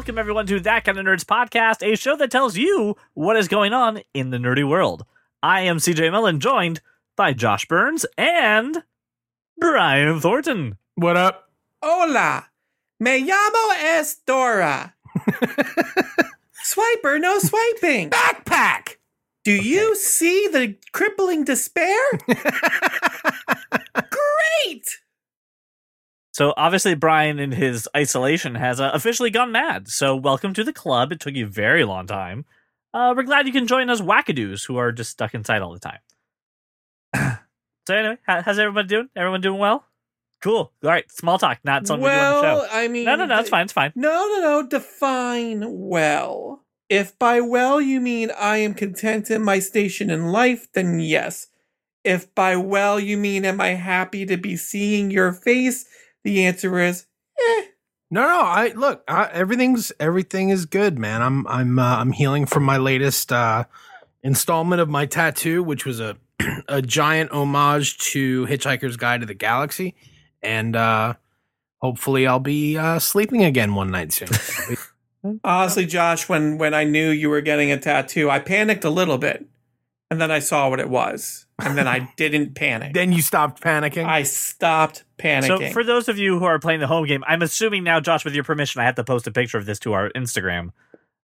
Welcome, everyone, to That Kind of Nerds podcast, a show that tells you what is going on in the nerdy world. I am CJ Mellon, joined by Josh Burns and Brian Thornton. What up? Hola, me llamo es Dora. Swiper, no swiping. Backpack. Do you see the crippling despair? Great. So, obviously, Brian, in his isolation, has uh, officially gone mad. So, welcome to the club. It took you a very long time. Uh, we're glad you can join us wackadoos who are just stuck inside all the time. so, anyway, how, how's everyone doing? Everyone doing well? Cool. All right, small talk, not something we do on the well, show. I mean, No, no, no, it's fine. It's fine. No, no, no. Define well. If by well you mean I am content in my station in life, then yes. If by well you mean am I happy to be seeing your face, the answer is eh. No, no. I look. I, everything's everything is good, man. I'm I'm uh, I'm healing from my latest uh, installment of my tattoo, which was a a giant homage to Hitchhiker's Guide to the Galaxy, and uh, hopefully I'll be uh, sleeping again one night soon. Honestly, Josh, when when I knew you were getting a tattoo, I panicked a little bit, and then I saw what it was, and then I didn't panic. then you stopped panicking. I stopped panicking. So, for those of you who are playing the home game, I'm assuming now, Josh, with your permission, I have to post a picture of this to our Instagram.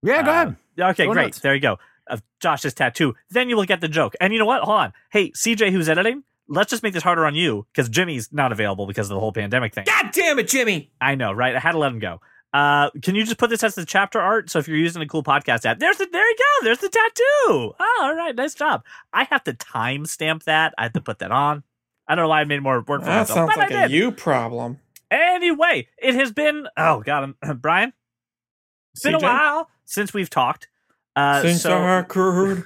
yeah, go Uh, ahead. Okay, Go great. nuts. There you go. Of Josh's tattoo. Then you will get the joke. And you know what? Hold on. Hey, CJ, who's editing? Let's just make this harder on you because Jimmy's not available because of the whole pandemic thing. God damn it, Jimmy! I know, right? I had to let him go. Uh, can you just put this as the chapter art? So if you're using a cool podcast app, there's the there you go. There's the tattoo. Oh, all right, nice job. I have to timestamp that. I have to put that on. I don't know why I made more work for That myself. sounds but like a you problem. Anyway, it has been oh god, I'm, Brian. It's been a while since we've talked. Uh, Since so I could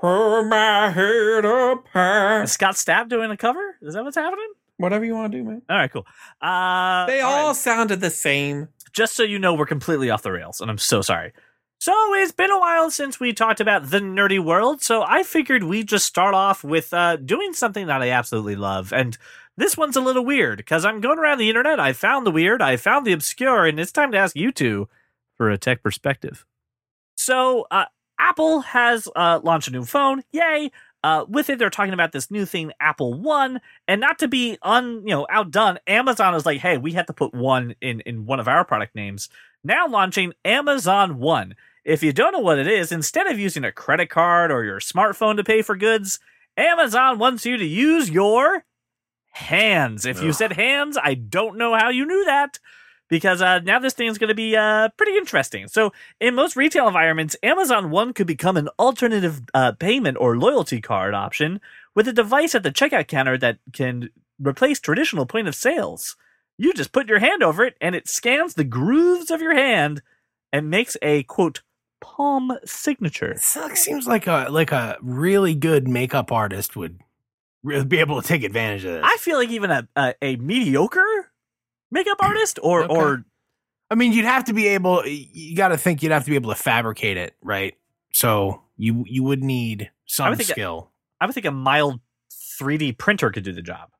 hold my head up high. Scott Stapp doing a cover? Is that what's happening? Whatever you want to do, man. All right, cool. Uh, They all all right. sounded the same. Just so you know, we're completely off the rails, and I'm so sorry. So it's been a while since we talked about the nerdy world, so I figured we'd just start off with uh, doing something that I absolutely love. And this one's a little weird because I'm going around the internet. I found the weird, I found the obscure, and it's time to ask you two for a tech perspective. So, uh, Apple has uh, launched a new phone. Yay! Uh, with it, they're talking about this new thing, Apple One, and not to be un, you know, outdone. Amazon is like, hey, we have to put one in in one of our product names. Now launching Amazon One. If you don't know what it is, instead of using a credit card or your smartphone to pay for goods, Amazon wants you to use your hands. If you said hands, I don't know how you knew that because uh, now this thing's going to be uh, pretty interesting. So, in most retail environments, Amazon One could become an alternative uh, payment or loyalty card option with a device at the checkout counter that can replace traditional point of sales. You just put your hand over it, and it scans the grooves of your hand and makes a quote palm signature. It seems like a like a really good makeup artist would be able to take advantage of this. I feel like even a a, a mediocre makeup artist or Okay. or I mean, you'd have to be able. You got to think you'd have to be able to fabricate it, right? So you you would need some would skill. I would think a mild 3D printer could do the job.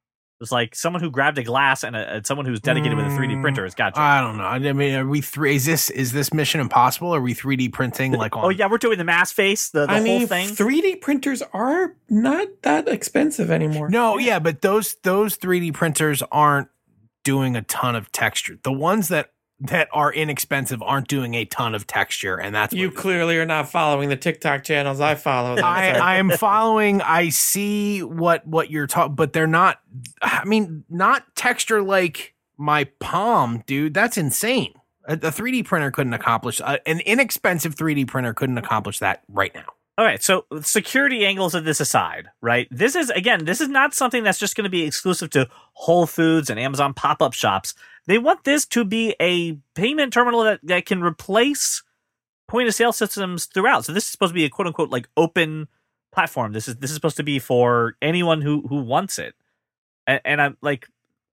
It's like someone who grabbed a glass and, a, and someone who's dedicated with a 3D Mm, printer has got you. I don't know. I mean, are we three? Is this is this Mission Impossible? Are we 3D printing like on? oh yeah, we're doing the mass face, the, the I whole mean, thing. 3D printers are not that expensive anymore. No, yeah, but those those 3D printers aren't doing a ton of texture. The ones that that are inexpensive aren't doing a ton of texture, and that's You clearly are not following the TikTok channels I follow. I. I am following. I see what what you're talking, but they're not. I mean, not texture like my palm, dude. That's insane. A, a 3D printer couldn't accomplish. Uh, an inexpensive 3D printer couldn't accomplish that right now. All right, so security angles of this aside, right? This is again, this is not something that's just going to be exclusive to Whole Foods and Amazon pop-up shops. They want this to be a payment terminal that, that can replace point of sale systems throughout. So this is supposed to be a quote unquote like open platform. This is this is supposed to be for anyone who who wants it. And, and I'm like,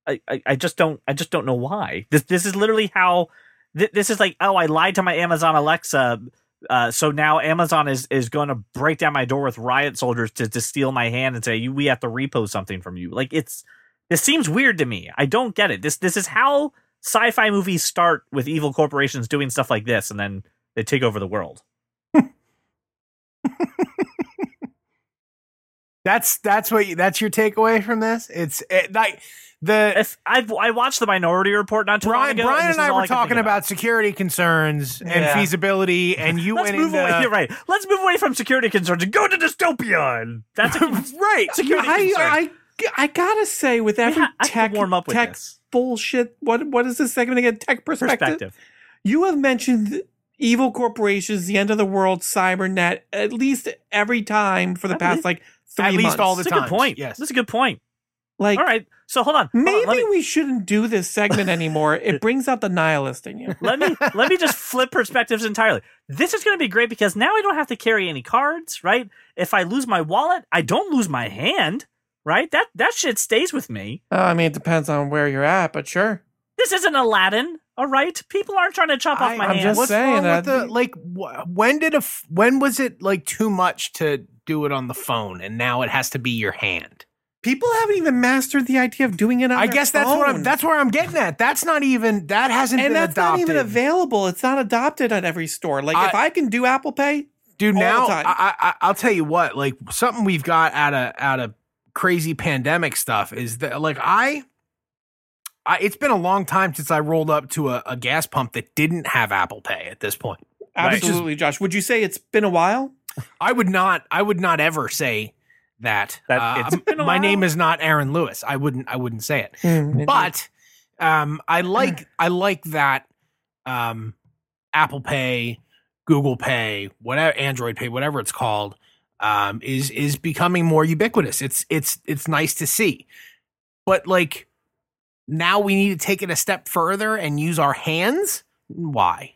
I, I I just don't I just don't know why. This this is literally how th- this is like. Oh, I lied to my Amazon Alexa. Uh, so now Amazon is is going to break down my door with riot soldiers to to steal my hand and say we have to repo something from you. Like it's this seems weird to me. I don't get it. This this is how sci-fi movies start with evil corporations doing stuff like this, and then they take over the world. That's that's what you, that's your takeaway from this. It's it, like the If I I watched the Minority Report not too long Brian ago, Brian this and I were can think talking about security concerns and Yeah. feasibility, and you Let's went move into away. You're right. Let's move away from security concerns and go to dystopia. That's a, right. security I, concern. I, I gotta say, with every ha- I to tech, warm up with tech this. bullshit, what what is this segment again? Tech perspective. perspective. You have mentioned evil corporations, the end of the world, cybernet, at least every time for the I past believe- like three At least months. all the That's a good point. yes. that's a good point. Like All right. So hold on. Hold on. maybe Let me- we shouldn't do this segment anymore. it brings out the nihilist in you. let me let me just flip perspectives entirely. This is going to be great because now I don't have to carry any cards, right? If I lose my wallet, I don't lose my hand, right? That that shit stays with me. Uh, I mean, it depends on where you're at, but sure. This isn't Aladdin, all right? People aren't trying to chop off I- my I'm hand. just What's saying wrong with that- the like? wh- When did a f- when was it like too much to do it on the phone, and now it has to be your hand? People haven't even mastered the idea of doing it on I their guess that's what I'm. That's where I'm getting at. That's not even. That hasn't and been that's adopted. not even available. It's not adopted at every store. Like if I- I can do Apple Pay, dude. all the Now time. I, I I'll tell you what. Like something we've got out of out of crazy pandemic stuff is that like I. I, it's been a long time since I rolled up to a, a gas pump that didn't have Apple Pay at this point. Right. absolutely, Josh. Would you say it's been a while? I would not. I would not ever say that. That Uh, it's been a my while? name is not Aaron Lewis. I wouldn't. I wouldn't say it. Hmm, But um, I like. I like that. Um, Apple Pay, Google Pay, whatever, Android Pay, whatever it's called, um, is is becoming more ubiquitous. It's it's it's nice to see, but like now we need to take it a step further and use our hands. Why?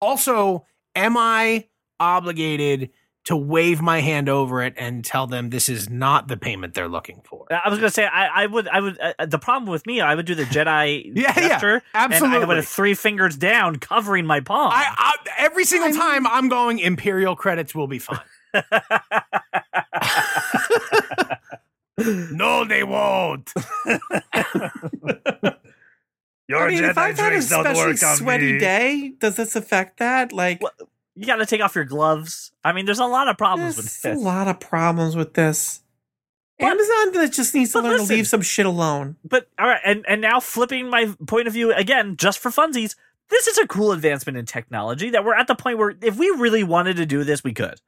Also, am I obligated to wave my hand over it and tell them this is not the payment they're looking for? I was gonna say I, I would I would uh, the problem with me I would do the Jedi Yeah, yeah, gesture and I absolutely. would have three fingers down covering my palm. I, I every single I mean- time I'm going Imperial credits will be fine. no, they won't. Your I mean, if Jedi I've had a drinks don't especially sweaty me. day, does this affect that? Like, What? You got to take off your gloves. I mean, there's a lot of problems with this. a lot of problems with this. But- Amazon that just needs to learn listen. to leave some shit alone. But all right, and and now flipping my point of view again, just for funsies, this is a cool advancement in technology that we're at the point where if we really wanted to do this, we could.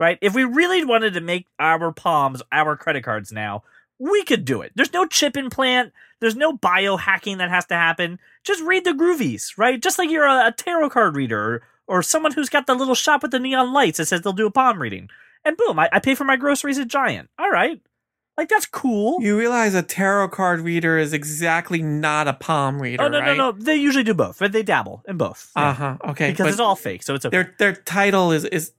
Right? If we really wanted to make our palms our credit cards now, we could do it. There's no chip implant. There's no biohacking that has to happen. Just read the groovies, right? Just like you're a, a tarot card reader or, someone who's got the little shop with the neon lights that says they'll do a palm reading. And boom, I, I pay for my groceries at Giant. All right. Like that's cool. You realize a tarot card reader is exactly not a palm reader, Oh no right? no no! They usually do both, but they dabble in both Uh huh. Okay, because it's all fake. So it's okay. their their title is is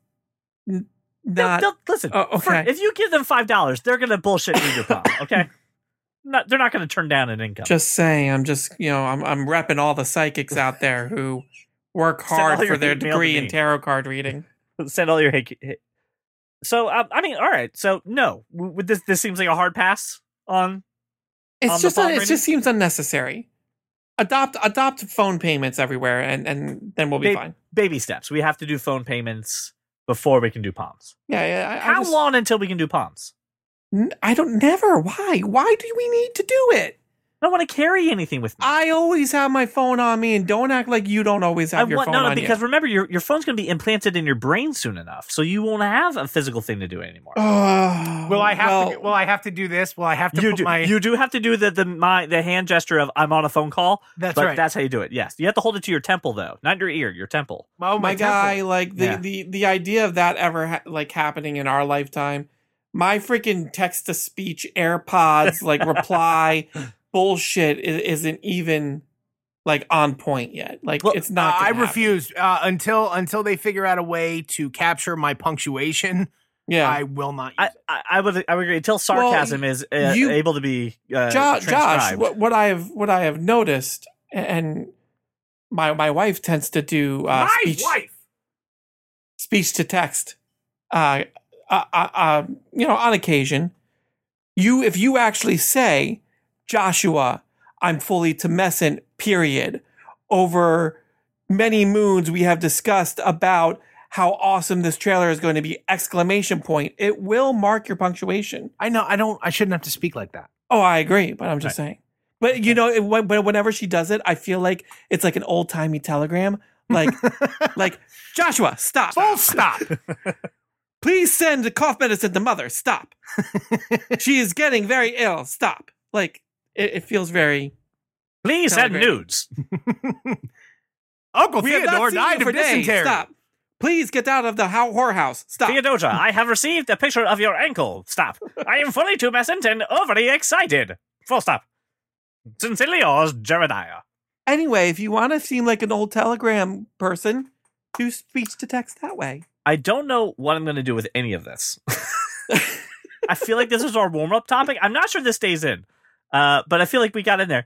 n- They'll- not. they'll- listen. Oh, for- okay. if you give them five dollars, they're gonna bullshit read your palm. Okay, not, they're not gonna turn down an income. Just saying, I'm just you know I'm I'm repping all the psychics out there who work hard for their hate mail to degree in tarot card reading. Send all your hate. hate. So um, I mean, all right. So no, w- w- this this seems like a hard pass on. It's On the just palm it just seems unnecessary. Adopt adopt phone payments everywhere, and and then we'll be Babe- fine. Baby steps. We have to do phone payments before we can do palms. Yeah, yeah. I, I How just- long until we can do palms? I don't never. Why? Why do we need to do it? I don't want to carry anything with me. I always have my phone on me, and don't act like you don't always have I your want, phone no, no, on because you. remember, your your phone's going to be implanted in your brain soon enough, so you won't have a physical thing to do anymore. Oh, Will I have well, to? Will I have to do this? Will I have to you put do, my? you do have to do the the my the hand gesture of I'm on a phone call, that's but right. that's how you do it. Yes, you have to hold it to your temple though, not your ear, your temple. oh my, guy, temple. like the Yeah. the the idea of that ever ha- like happening in our lifetime. My freaking text to speech AirPods like reply bullshit is, isn't even like on point yet. Like Well, it's not. Uh, I happen. refuse uh, until until they figure out a way to capture my punctuation. Yeah, I will not. Use I, it. I I would I would agree until sarcasm is uh, you- able to be uh, Jo- Josh, what, what I have what I have noticed, and my my wife tends to do uh, my speech wife. speech to text. Uh, uh, uh, uh, you know, on occasion, you if you actually say, Joshua, I'm fully tumescent, period. Over many moons, we have discussed about how awesome this trailer is going to be! Exclamation point. It will mark your punctuation. I know. I don't. I shouldn't have to speak like that. Oh, I agree, but I'm just saying. But you know, it, when, when- whenever she does it, I feel like it's like an old timey telegram. Like, like Joshua, stop. Full stop. Please send cough medicine to mother. Stop. she is getting very ill. Stop. Like, it, it feels very. Please send nudes. Uncle We Theodore died for of dysentery. Stop. Please get out of the ho- whorehouse. Stop. Theodosia, I have received a picture of your ankle. Stop. I am fully tumescent and overly excited. Full stop. Sincerely yours, Jeremiah. Anyway, if you want to seem like an old telegram person, do speech to text that way. I don't know what I'm going to do with any of this. I feel like this is our warm up topic. I'm not sure this stays in, uh, but I feel like we got in there.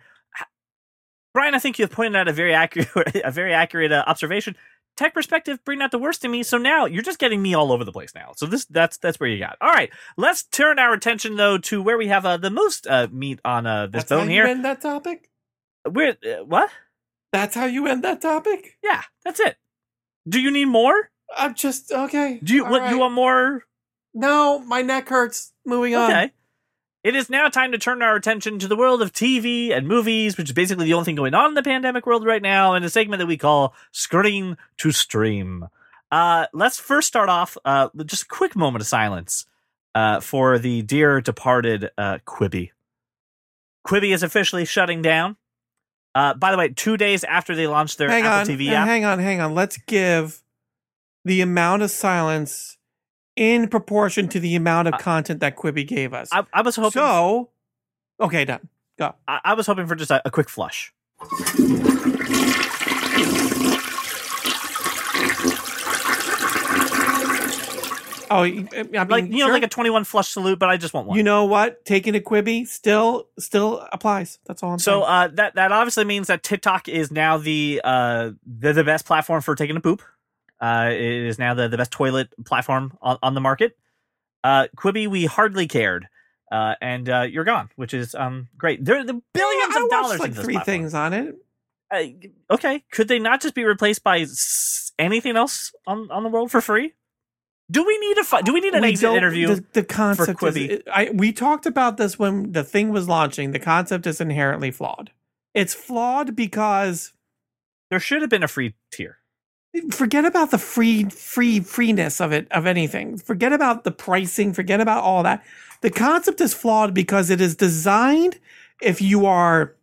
Brian, I think you have pointed out a very accurate, a very accurate uh, observation. Tech perspective, bring out the worst in me. So now you're just getting me all over the place now. So this, that's that's where you got. All right, let's turn our attention though to where we have uh, the most uh, meat on uh, this That's bone here. end that topic? Where uh, what? That's how you end that topic? Yeah, that's it. Do you need more? I'm just, okay. Do you what? right. You want more? No, my neck hurts. Moving on. Okay. It is now time to turn our attention to the world of TV and movies, which is basically the only thing going on in the pandemic world right now, in a segment that we call Screen to Stream. Uh, let's first start off uh, with just a quick moment of silence uh, for the dear departed uh, Quibi. Quibi is officially shutting down. Uh, by the way, two days after they launched their hang Apple on, TV uh, app, hang on, hang on. Let's give the amount of silence in proportion to the amount of content that Quibi gave us. I, I was hoping. so, okay, done. Go. I, I was hoping for just a, a quick flush. Oh, I mean, like you know, sure. like a twenty-one flush salute, but I just want one. you know what? Taking a Quibi still still applies. That's all I'm So saying. uh, that that obviously means that TikTok is now the uh, the, the best platform for taking a poop. Uh, it is now the, the best toilet platform on, on the market. Uh, Quibi, we hardly cared, uh, and uh, you're gone, which is um great. There are the billions I of watched dollars like in this three platform. things on it. Uh, okay, could they not just be replaced by s- anything else on on the world for free? Do we need a fi- do we need an We exit interview? The, the concept Quibi. is, I, we talked about this when the thing was launching. The concept is inherently flawed. It's flawed because there should have been a free tier. Forget about the free free freeness of it of anything. Forget about the pricing. Forget about all that. The concept is flawed because it is designed if you are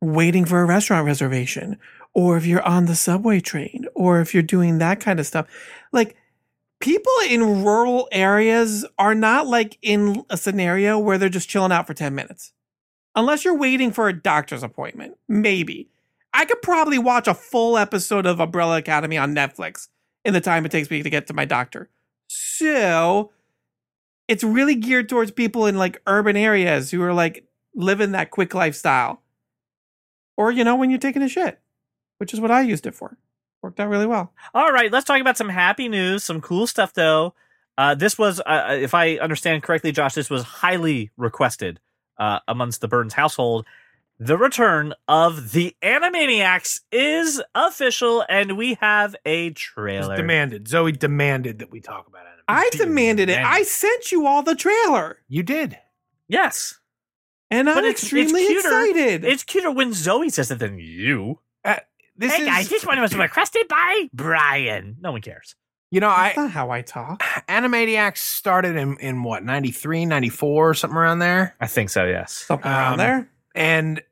waiting for a restaurant reservation or if you're on the subway train or if you're doing that kind of stuff. Like people in rural areas are not like in a scenario where they're just chilling out for 10 minutes. Unless you're waiting for a doctor's appointment maybe I could probably watch a full episode of Umbrella Academy on Netflix in the time it takes me to get to my doctor. So it's really geared towards people in like urban areas who are like living that quick lifestyle. Or, you know, when you're taking a shit, which is what I used it for. Worked out really well. All right, let's talk about some happy news, some cool stuff though. Uh, this was, uh, if I understand correctly, Josh, this was highly requested uh, amongst the Burns household. The return of the Animaniacs is official, and we have a trailer. demanded. Zoe demanded that we talk about it. I demanded it. Demanded. I sent you all the trailer. You did. Yes, And I'm it's- it's extremely cuter. excited. it's cuter when Zoe says it than you. This hey is, guys, this one was requested by Brian. No one cares. you know, That's I not how I talk. Animaniacs started in, in what, 93, 94, something around there? I think so. Yes. Something around Um, there. And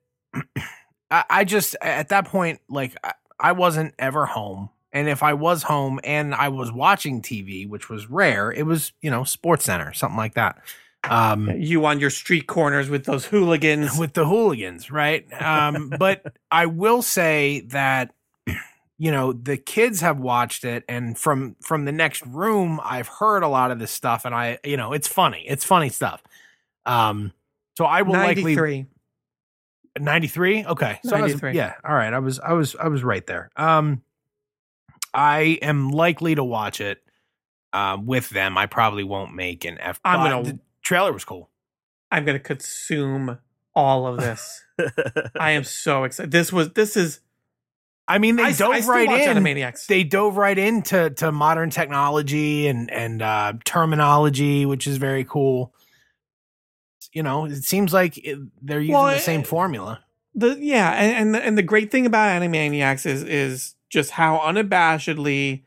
I, I just, at that point, like, I, I wasn't ever home. And if I was home and I was watching TV, which was rare, it was, you know, Sports Center, something like that. Um, You on your street corners with those hooligans. with the hooligans, right? Um, but I will say that you know the kids have watched it, and from from the next room, I've heard a lot of this stuff, and I you know it's funny, it's funny stuff. Um, so I will likely 93. Okay, so I was, 93. yeah, all right, I was I was I was right there. Um, I am likely to watch it. Uh, with them, I probably won't make an F. I'm gonna- The trailer was cool. I'm to consume all of this. I am so excited. This was this is I mean, they I, dove I right in. Animaniacs. They dove right into to modern technology and and uh, terminology, which is very cool. You know, it seems like it, they're using Well, the eh, same it- formula. the yeah, and and the, and the great thing about Animaniacs is is just how unabashedly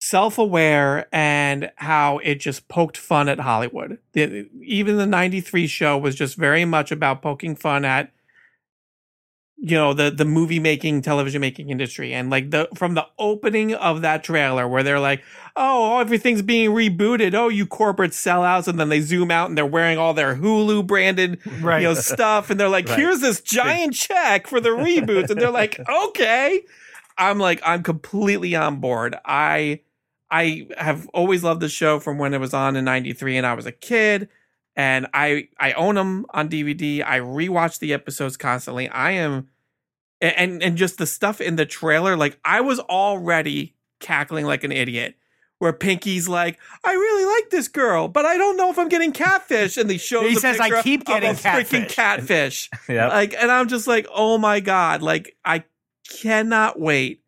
self-aware and how it just poked fun at Hollywood. The, even the 93 show was just very much about poking fun at you know the the movie making television making industry. And like the from the opening of that trailer where they're like oh everything's being rebooted. Oh you corporate sellouts. And then they zoom out and they're wearing all their Hulu branded Right. you know stuff. And they're like Right. here's this giant check for the reboots. And they're like okay. I'm like i'm completely on board. I i have always loved the show from when it was on in 93 and i was a kid and i i own them on dvd i rewatch the episodes constantly i am and and just the stuff in the trailer like i was already cackling like an idiot where Pinky's like, I really like this girl, but I don't know if I'm getting catfish. And he shows He the says, "I keep getting a freaking catfish." catfish. yep. Like, and I'm just like, oh my god! Like, I cannot wait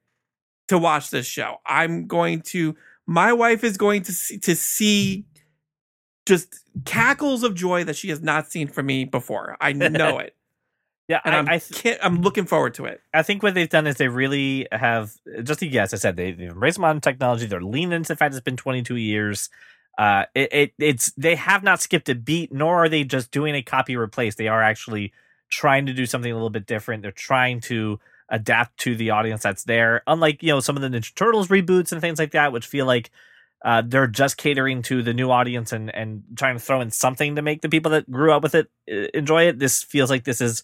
to watch this show. I'm going to. My wife is going to see to see just cackles of joy that she has not seen from me before. I know it, yeah, and I, I'm I, th- can't, I'm looking forward to it. I think what they've done is they really have just yes, I said they, they've embraced modern technology. They're leaning into the fact it's been 22 years. Uh, it, it it's they have not skipped a beat, nor are they just doing a copy replace. They are actually trying to do something a little bit different. They're trying to adapt to the audience that's there. Unlike you know some of the Ninja Turtles reboots and things like that, which feel like uh, they're just catering to the new audience and and trying to throw in something to make the people that grew up with it uh, enjoy it. This feels like this is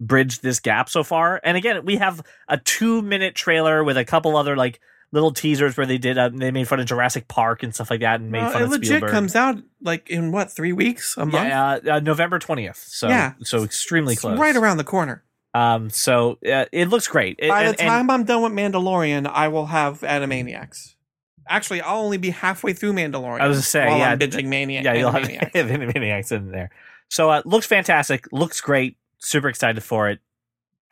bridged this gap so far. And again, we have a two minute trailer with a couple other like little teasers where they did uh, they made fun of Jurassic Park and stuff like that and made Uh, fun it of legit Spielberg. comes out like in what three weeks, a month, yeah, uh, uh, November twentieth. So Yeah. so extremely It's close. right around the corner. Um, so uh, it looks great. By and- the and- time I'm done with Mandalorian, I will have Animaniacs. Actually, I'll only be halfway through Mandalorian. I was gonna say, while yeah, I'm binging Mania. yeah, you'll have Animaniacs. Animaniacs in there. So uh, looks fantastic. Looks great. Super excited for it.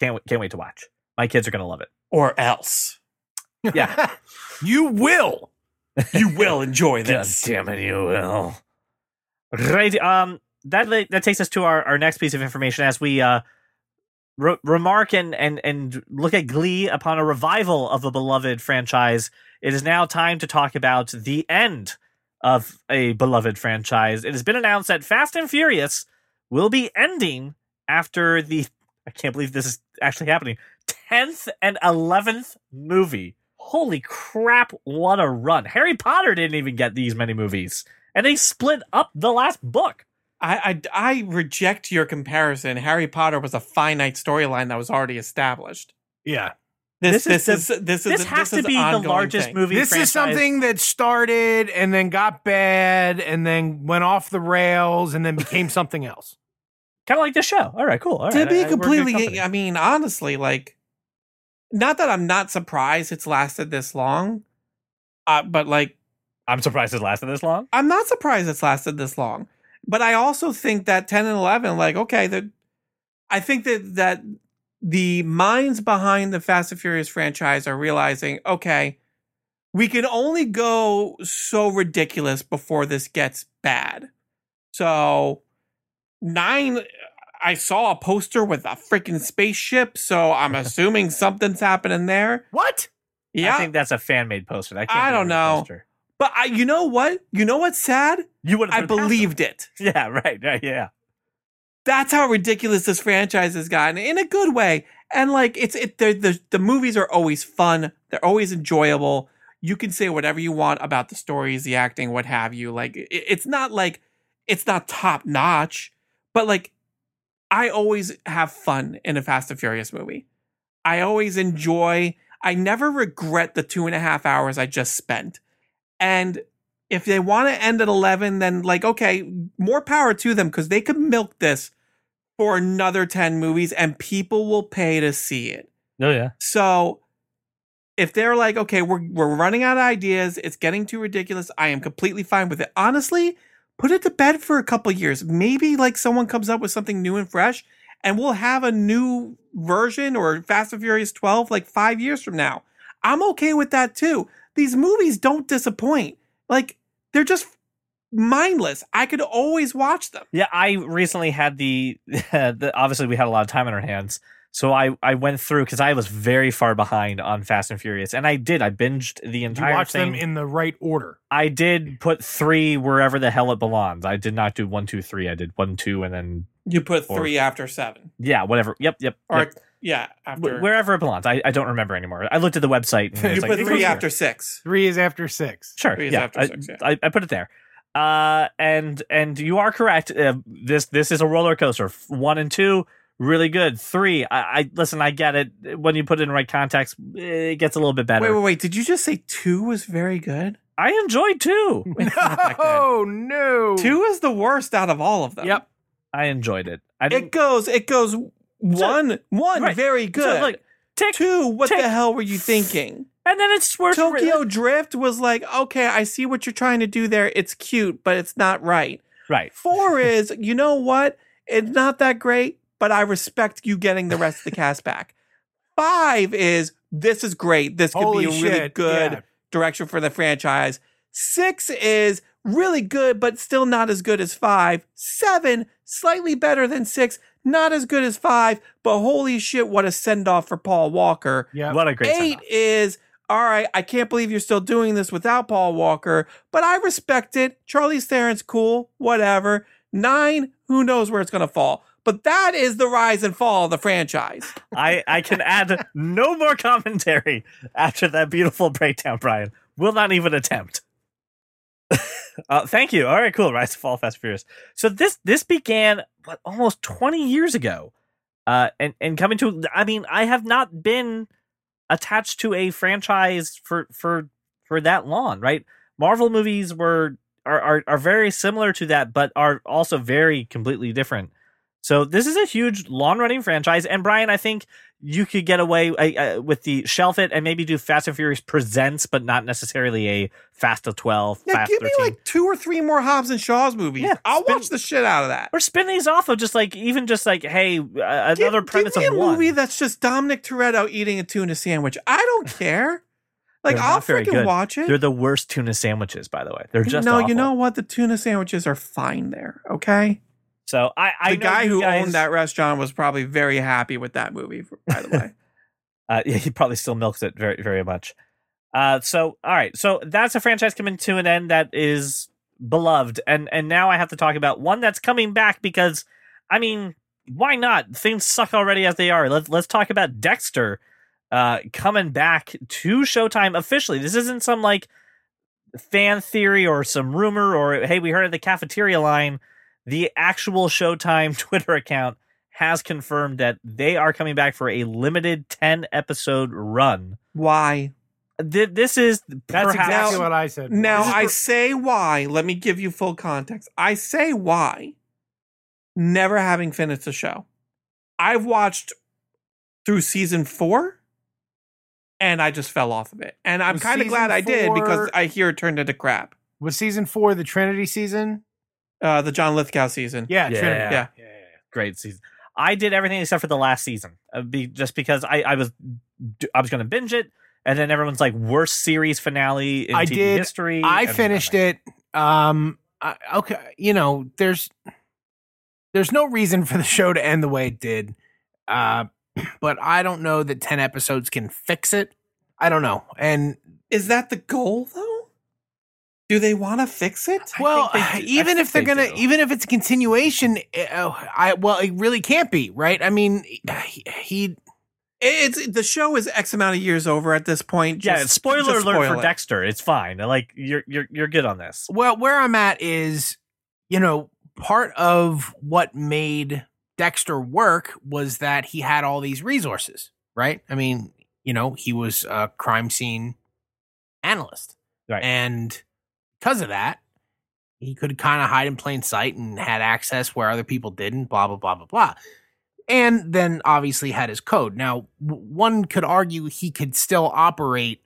Can't wait, can't wait to watch. My kids are gonna love it. or else Yeah. you will. you will enjoy this. God damn it, you will. Right. Um. That that takes us to our, our next piece of information as we uh re- remark and and and look at Glee upon a revival of a beloved franchise. It is now time to talk about the end of a beloved franchise. It has been announced that Fast and Furious will be ending after the. I can't believe this is actually happening. Tenth and eleventh movie. Holy crap! What a run! Harry Potter didn't even get these many movies, and they split up the last book. I, I I reject your comparison. Harry Potter was a finite storyline that was already established. Yeah. This This this is is this is This has is to be the largest thing. movie. This franchise. is something that started and then got bad and then went off the rails and then became something else. kind of like this show. All right, cool. All to right, be I- I- we're good completely company. i mean honestly like not that i'm not surprised it's lasted this long uh, but like I'm surprised it lasted this long. i'm not surprised it's lasted this long but i also think that 10 and 11 like okay that i think that that the minds behind the fast and furious franchise are realizing okay we can only go so ridiculous before this gets bad so nine I saw a poster with a freaking spaceship, so I'm assuming something's happening there. What? Yeah, I think that's a fan made poster. Can't I don't know. Poster. But I, you know what? You know what's sad? You would. I believed it. Yeah. Right. Right. Yeah. That's how ridiculous this franchise has gotten in a good way. And like it's it, the the the movies are always fun. They're always enjoyable. You can say whatever you want about the stories, the acting, what have you. Like it, it's not like it's not top notch, but like I always have fun in a Fast and Furious movie. I always enjoy. I never regret the two and a half hours I just spent. And if they want to end at 11, then like, okay, more power to them because they could milk this for another 10 movies and people will pay to see it. Oh yeah. So if they're like, okay, we're, we're running out of ideas, it's getting too ridiculous, I am completely fine with it. Honestly, put it to bed for a couple years. Maybe like someone comes up with something new and fresh and we'll have a new version or Fast and Furious 12 like five years from now. I'm okay with that too. These movies don't disappoint. Like, they're just mindless. I could always watch them. Yeah, I recently had the, the obviously we had a lot of time on our hands. So I, I went through because I was very far behind on Fast and Furious, and I did. I binged the You entire watch thing. them in the right order. I did put three wherever the hell it belongs. I did not do one, two, three. I did one, two, and then You put Or- three after seven. yeah, whatever. Yep, yep. Or, yep. Yeah, Wh- after. wherever it belongs. I, I don't remember anymore. I looked at the website. And You it's you like, put three goes here. after six. Three is after six. Sure. Three is yeah, after I, six, yeah. I, I put it there. Uh, and and you are correct. Uh, this this is a roller coaster. One and two, really good. Three, I, I listen. I get it. When you put it in the right context, it gets a little bit better. Wait, wait, wait. Did you just say two was very good? I enjoyed two. It's not that good. No, no. Two is the worst out of all of them. Yep. I enjoyed it. I It goes, it goes one, one right. very So, good. look, Two, what take- the hell were you thinking? and then it's worth Tokyo Drift was like, okay, I see what you're trying to do there. It's cute, but it's not right. Right. Four is, you know what? It's not that great, but I respect you getting the rest of the cast back. Five is, this is great. This could Holy be a really good yeah. direction for the franchise. Six is really good, but still not as good as five. Seven, slightly better than six, not as good as five, but holy shit, what a send off for Paul Walker. Yeah, What a great Eight send-off. is all right. I can't believe you're still doing this without Paul Walker, but I respect it. Charlize Theron's cool, whatever. Nine, who knows where it's gonna fall. But that is the rise and fall of the franchise. I, I can add no more commentary after that beautiful breakdown, Brian. Will not even attempt. uh, thank you. All right, cool. Rise to Fall, Fast Furious. So this this began what almost twenty years ago, uh, and and coming to. I mean, I have not been attached to a franchise for for for that long, right? Marvel movies were are are, are very similar to that, but are also very completely different. So this is a huge long running franchise, and Brian, I think you could get away uh, uh, with the shelf it and maybe do Fast and Furious presents, but not necessarily a Fast of Twelve, Yeah, Fast give me thirteen. like two or three more Hobbs and Shaw's movies. Yeah, I'll spin- watch the shit out of that. or spin these off of just like even just like hey uh, another give, premise give me of a one. movie that's just Dominic Toretto eating a tuna sandwich. I don't care. Like They're I'll freaking good. watch it. They're the worst tuna sandwiches, by the way. They're just no, awful. you know what? The tuna sandwiches are fine there. Okay. So I, I the guy who guys- owned that restaurant was probably very happy with that movie. By the way, Uh, yeah, he probably still milks it very, very much. Uh, so all right, so that's a franchise coming to an end that is beloved, and and now I have to talk about one that's coming back because, I mean, why not? Things suck already as they are. Let's let's talk about Dexter, uh, coming back to Showtime officially. This isn't some like fan theory or some rumor or hey, we heard at the cafeteria line. The actual Showtime Twitter account has confirmed that they are coming back for a limited 10 episode run. why? Th- This is That's perhaps exactly what I said. Now This I per- say why. Let me give you full context. I say why. Never having finished the show, I've watched through season four, and I just fell off of it. And I'm kind of season glad I did because I hear it turned into crap. was season four the Trinity season? Uh, the John Lithgow season. Yeah, Yeah. Trinity. Yeah. yeah, yeah. great season. I did everything except for the last season, uh, be, just because I, I was I was going to binge it, and then everyone's like worst series finale in I TV did. history. I finished it. Um, I, okay, you know, there's there's no reason for the show to end the way it did. Uh, but I don't know that ten episodes can fix it. I don't know. And Is that the goal though? Do they want to fix it? Well, think they do- I even if they're they gonna, do. even if it's a continuation, uh, I well, it really can't be, right? I mean, he, he It's the show is X amount of years over at this point. Yeah, spoiler alert spoil for it. Dexter. It's fine. Like you're you're you're good on this. Well, where I'm at is, you know, part of what made Dexter work was that he had all these resources, right? I mean, you know, he was a crime scene analyst. Right. And because of that, he could kind of hide in plain sight and had access where other people didn't, blah, blah, blah, blah, blah. And then obviously had his code. Now, one could argue he could still operate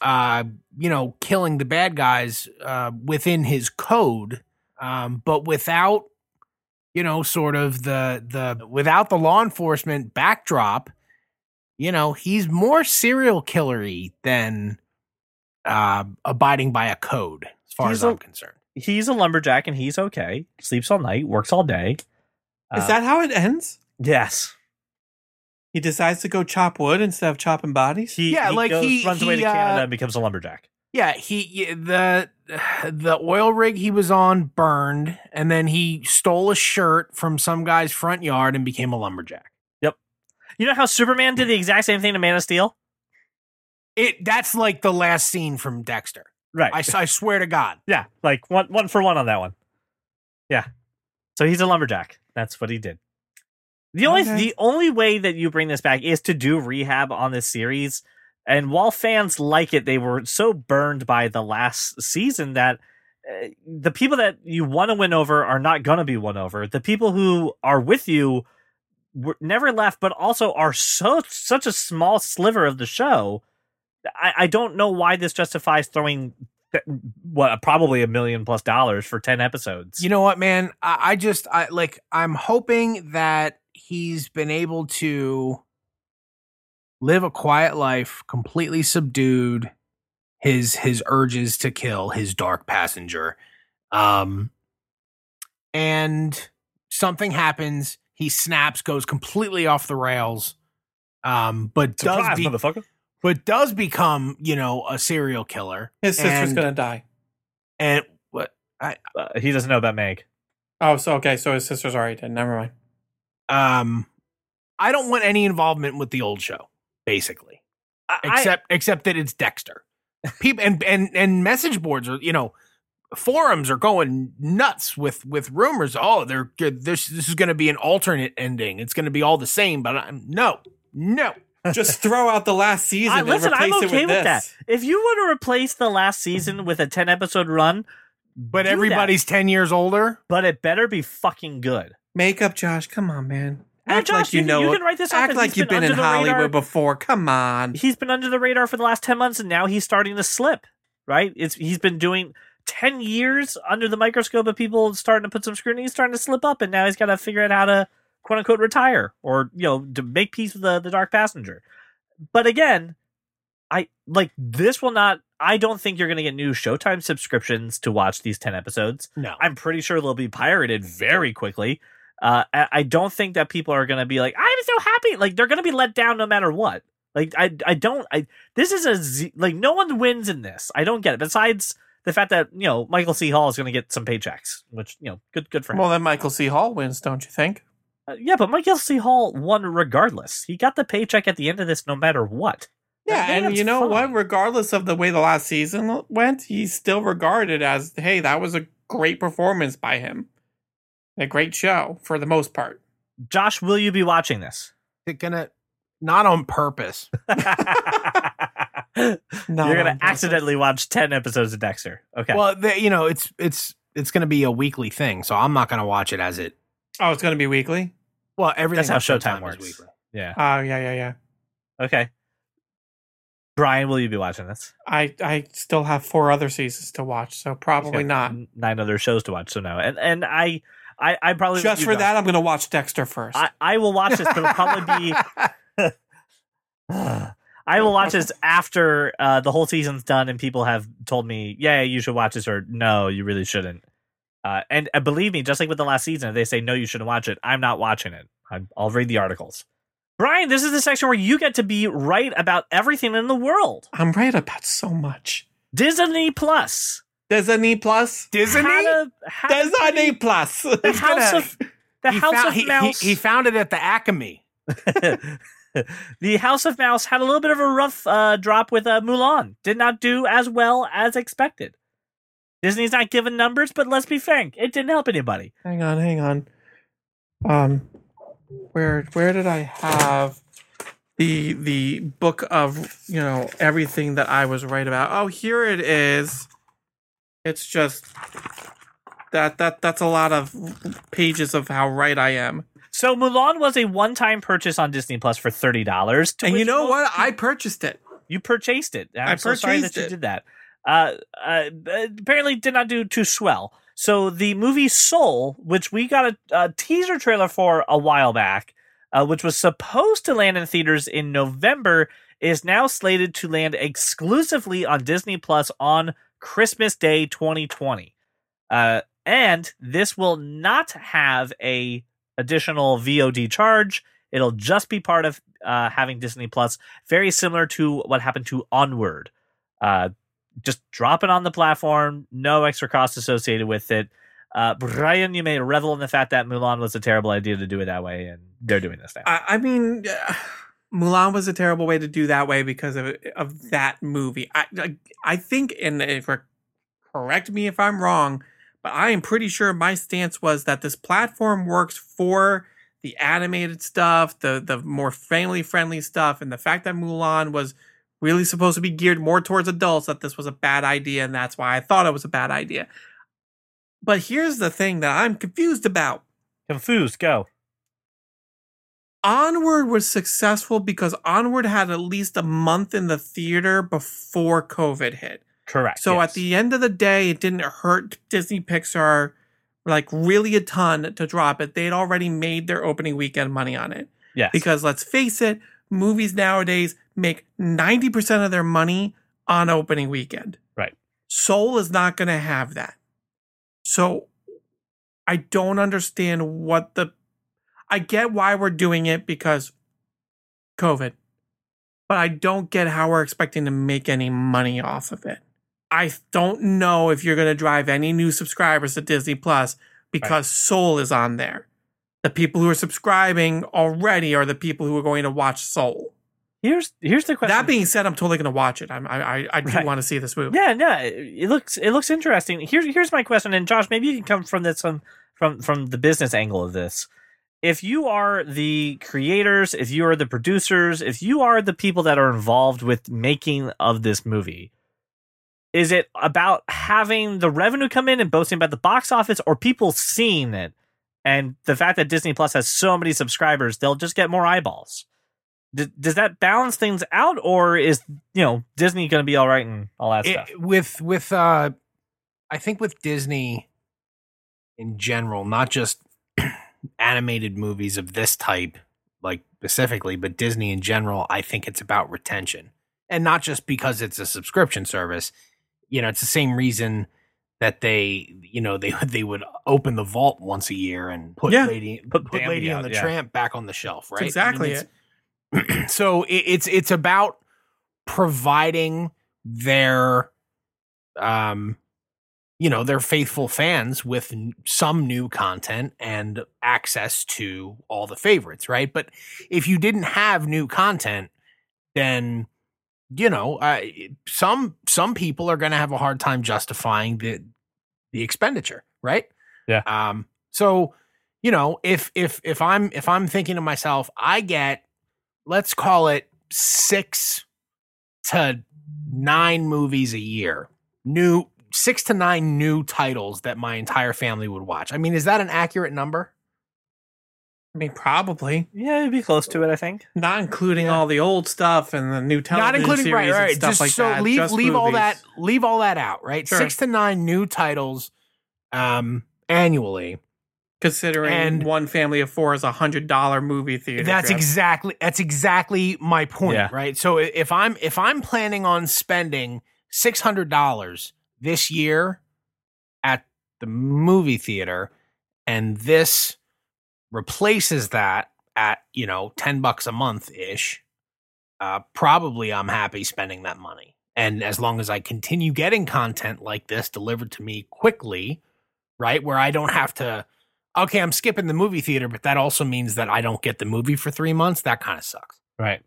uh, you know, killing the bad guys uh, within his code, um, but without you know, sort of the the without the law enforcement backdrop, you know, he's more serial killery than uh, abiding by a code, as far He's as a- I'm concerned. He's a lumberjack and he's okay. Sleeps all night, works all day. Is Uh, that how it ends? yes? He decides to go chop wood instead of chopping bodies. He Yeah, he like goes, he- runs away to he, uh, Canada and becomes a lumberjack. Yeah, he the the oil rig he was on burned, and then he stole a shirt from some guy's front yard and became a lumberjack. Yep. You know how Superman did the exact same thing to Man of Steel? It that's like the last scene from Dexter. Right. I, I swear to God. yeah, like one one for one on that one. Yeah. So he's a lumberjack. That's what he did. The only Okay. the only way that you bring this back is to do rehab on this series. And while fans like it, they were so burned by the last season that uh, the people that you want to win over are not going to be won over. The people who are with you were never left, but also are so such a small sliver of the show. I, I don't know why this justifies throwing th- what probably a million plus dollars for ten episodes. You know what, man? I, I just I like I'm hoping that he's been able to live a quiet life, completely subdued his his urges to kill his dark passenger. Um and something happens, he snaps, goes completely off the rails. Um, but does Surprise, be, motherfucker! But does become, you know, a serial killer. His sister's And- gonna die. And what Uh, he doesn't know about Meg. Oh, so okay, so his sister's already dead. Never mind. um I don't want any involvement with the old show, basically. I- Except except that it's Dexter. People and and and message boards are, you know, forums are going nuts with with rumors. Oh, they're good. This this is going to be an alternate ending. It's going to be all the same, but I'm no. No. Just throw out the last season I, and listen, replace I'm it okay with, with, that. If you want to replace the last season with a ten episode run, But do that. everybody's 10 years older. but it better be fucking good. Makeup, Josh. Come on, man. Hey, Act Josh, like you, you, know. you can write this Act like you've been under in the radar. Hollywood before. Come on. He's been under the radar for the last ten months, and now he's starting to slip. Right? It's he's been doing ten years under the microscope of people starting to put some scrutiny. He's starting to slip up, and now he's got to figure out how to quote unquote retire or you know to make peace with the the dark passenger. But again, I like this will not. I don't think you're going to get new Showtime subscriptions to watch these ten episodes. No. I'm pretty sure they'll be pirated very quickly. Uh, I, I don't think that people are going to be like, I'm so happy. Like they're going to be let down no matter what. Like I, I don't. I this is a z- like no one wins in this. I don't get it. Besides the fact that you know Michael C. Hall is going to get some paychecks, which you know, good, good for him. Well, then Michael C. Hall wins, don't you think? Uh, yeah, but Michael C. Hall won regardless. He got the paycheck at the end of this, no matter what. Yeah, and you know what? Regardless of the way the last season went, he's still regarded as, hey, that was a great performance by him. A great show for the most part. Josh, will you be watching this? It's gonna not on purpose. You're gonna on purpose. accidentally watch ten episodes of Dexter. Okay. Well, the, you know, it's it's it's going to be a weekly thing, so I'm not going to watch it as it. Oh, it's going to be weekly? Well, everything That's how on Showtime works. weekly. yeah. Oh, yeah, yeah, yeah. Okay. Brian, will you be watching this? I, I still have four other seasons to watch, so probably He's not. Nine other shows to watch. So no, and and I, I, I probably Just for don't. that, I'm going to watch Dexter first. I, I will watch this, but it'll probably be. I will watch this after uh, the whole season's done and people have told me, yeah, you should watch this, or no, you really shouldn't. Uh, and uh, believe me, just like with the last season, if they say no, you shouldn't watch it, I'm not watching it. I'm, I'll read the articles. Brian, this is the section where you get to be right about everything in the world. I'm right about so much. Disney Plus. Disney Plus? Disney. Had a, had Disney pretty- Plus. The House gonna- of the he House found, of he, he- Mouse. He, found it at the Acme. the House of Mouse had a little bit of a rough uh, drop with uh, Mulan. Did not do as well as expected. Disney's not giving numbers, but let's be frank, it didn't help anybody. hang on, hang on. Um, where where did I have the the book of you know everything that I was right about? Oh, here it is. It's just that that that's a lot of pages of how right I am. So Mulan was a one-time purchase on Disney Plus for thirty dollars. And you know what? I purchased it. You purchased it. I'm I so sorry that purchased you it. did that. Uh, uh, apparently did not do too swell. So the movie Soul, which we got a, a teaser trailer for a while back, uh, which was supposed to land in theaters in November, is now slated to land exclusively on Disney Plus on Christmas Day 2020. Uh, and this will not have a additional VOD charge. It'll just be part of uh, having Disney Plus, very similar to what happened to Onward. Uh, just drop it on the platform, no extra cost associated with it. Uh, Brian, you may revel in the fact that Mulan was a terrible idea to do it that way, and they're doing this now. I, I mean, uh, Mulan was a terrible way to do that way because of of that movie. I I, I think, and if correct me if I'm wrong, but I am pretty sure my stance was that this platform works for the animated stuff, the the more family friendly stuff, and the fact that Mulan was really supposed to be geared more towards adults that this was a bad idea and that's why I thought it was a bad idea. But here's the thing that I'm confused about. Confused, go. Onward was successful because Onward had at least a month in the theater before COVID hit. Correct. So yes. at the end of the day, it didn't hurt Disney Pixar like really a ton to drop it. They'd already made their opening weekend money on it. yes. Because let's face it, movies nowadays make 90% of their money on opening weekend. Right. Soul is not going to have that. So I don't understand what the I get why we're doing it because COVID. But I don't get how we're expecting to make any money off of it. I don't know if you're going to drive any new subscribers to Disney Plus because Soul is on there. The people who are subscribing already are the people who are going to watch Soul. here's here's the question. That being said, I'm totally going to watch it. I'm, I I, I do Right. want to see this movie. Yeah, no, it looks it looks interesting. Here's here's my question, and Josh, maybe you can come from this from from from the business angle of this. If you are the creators, if you are the producers, if you are the people that are involved with making of this movie, is it about having the revenue come in and boasting about the box office, or people seeing it and the fact that Disney Plus has so many subscribers, they'll just get more eyeballs? D- does that balance things out, or is you know Disney going to be all right and all that It- stuff? with with uh i think with disney in general not just animated movies of this type like specifically but disney in general i think it's about retention and not just because it's a subscription service you know it's the same reason that they you know they they would open the vault once a year and put Yeah. lady Put put, lady on the yeah. tramp back on the shelf right That's I mean, exactly it's- it. so it, it's it's about providing their um you know their faithful fans with n- some new content and access to all the favorites right but if you didn't have new content then you know uh, some some people are going to have a hard time justifying the the expenditure right? Yeah. um so you know if if if i'm if i'm thinking to myself i get let's call it six to nine movies a year new six to nine new titles that my entire family would watch. I mean is that an accurate number I mean, probably Yeah, it'd be close to it, I think. not including Yeah. all the old stuff and the new television not including series right and right stuff just like so that. leave just leave all that leave all that out right Sure. six to nine new titles um annually Considering and- one family of four is a hundred dollar movie theater. That's trip. exactly that's exactly my point, Yeah. right? So if I'm if I'm planning on spending six hundred dollars this year at the movie theater, and this replaces that at you know ten bucks a month ish, uh, probably I'm happy spending that money. And as long as I continue getting content like this delivered to me quickly, right, where I don't have to okay, I'm skipping the movie theater, but that also means that I don't get the movie for three months. That kind of sucks. Right.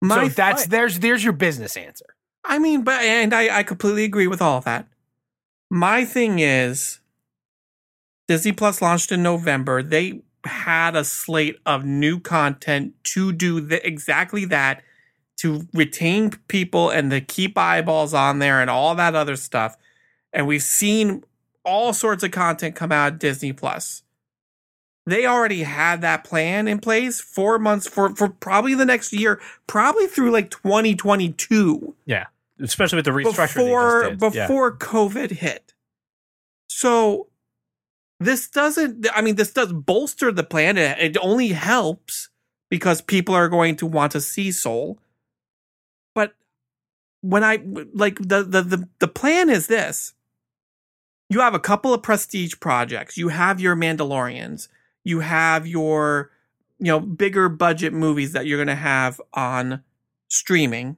My so that's th- there's there's your business answer. I mean, but and I, I completely agree with all of that. My thing is Disney Plus launched in November. They had a slate of new content to do the, exactly that to retain people and to keep eyeballs on there and all that other stuff. And we've seen all sorts of content come out of Disney Plus. They already had that plan in place four months for, for probably the next year, probably through like 2022 Yeah. Especially with the restructure before did. Yeah. before COVID hit. So this doesn't i mean this does bolster the plan. It, only helps because people are going to want to see soul. But when i like the the the, the plan is this. You have a couple of prestige projects. You have your mandalorians. You have your you know bigger budget movies that you're going to have on streaming.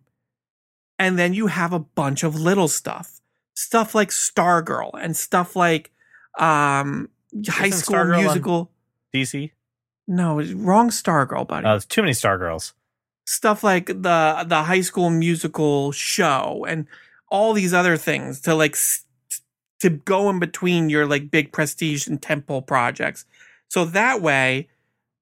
And then you have a bunch of little stuff. Stuff like stargirl and stuff like um high Isn't school Stargirl musical DC. no wrong stargirl buddy Uh, there's too many Stargirls. stuff like the the high school musical show and all these other things to like to go in between your like big prestige and temple projects so that way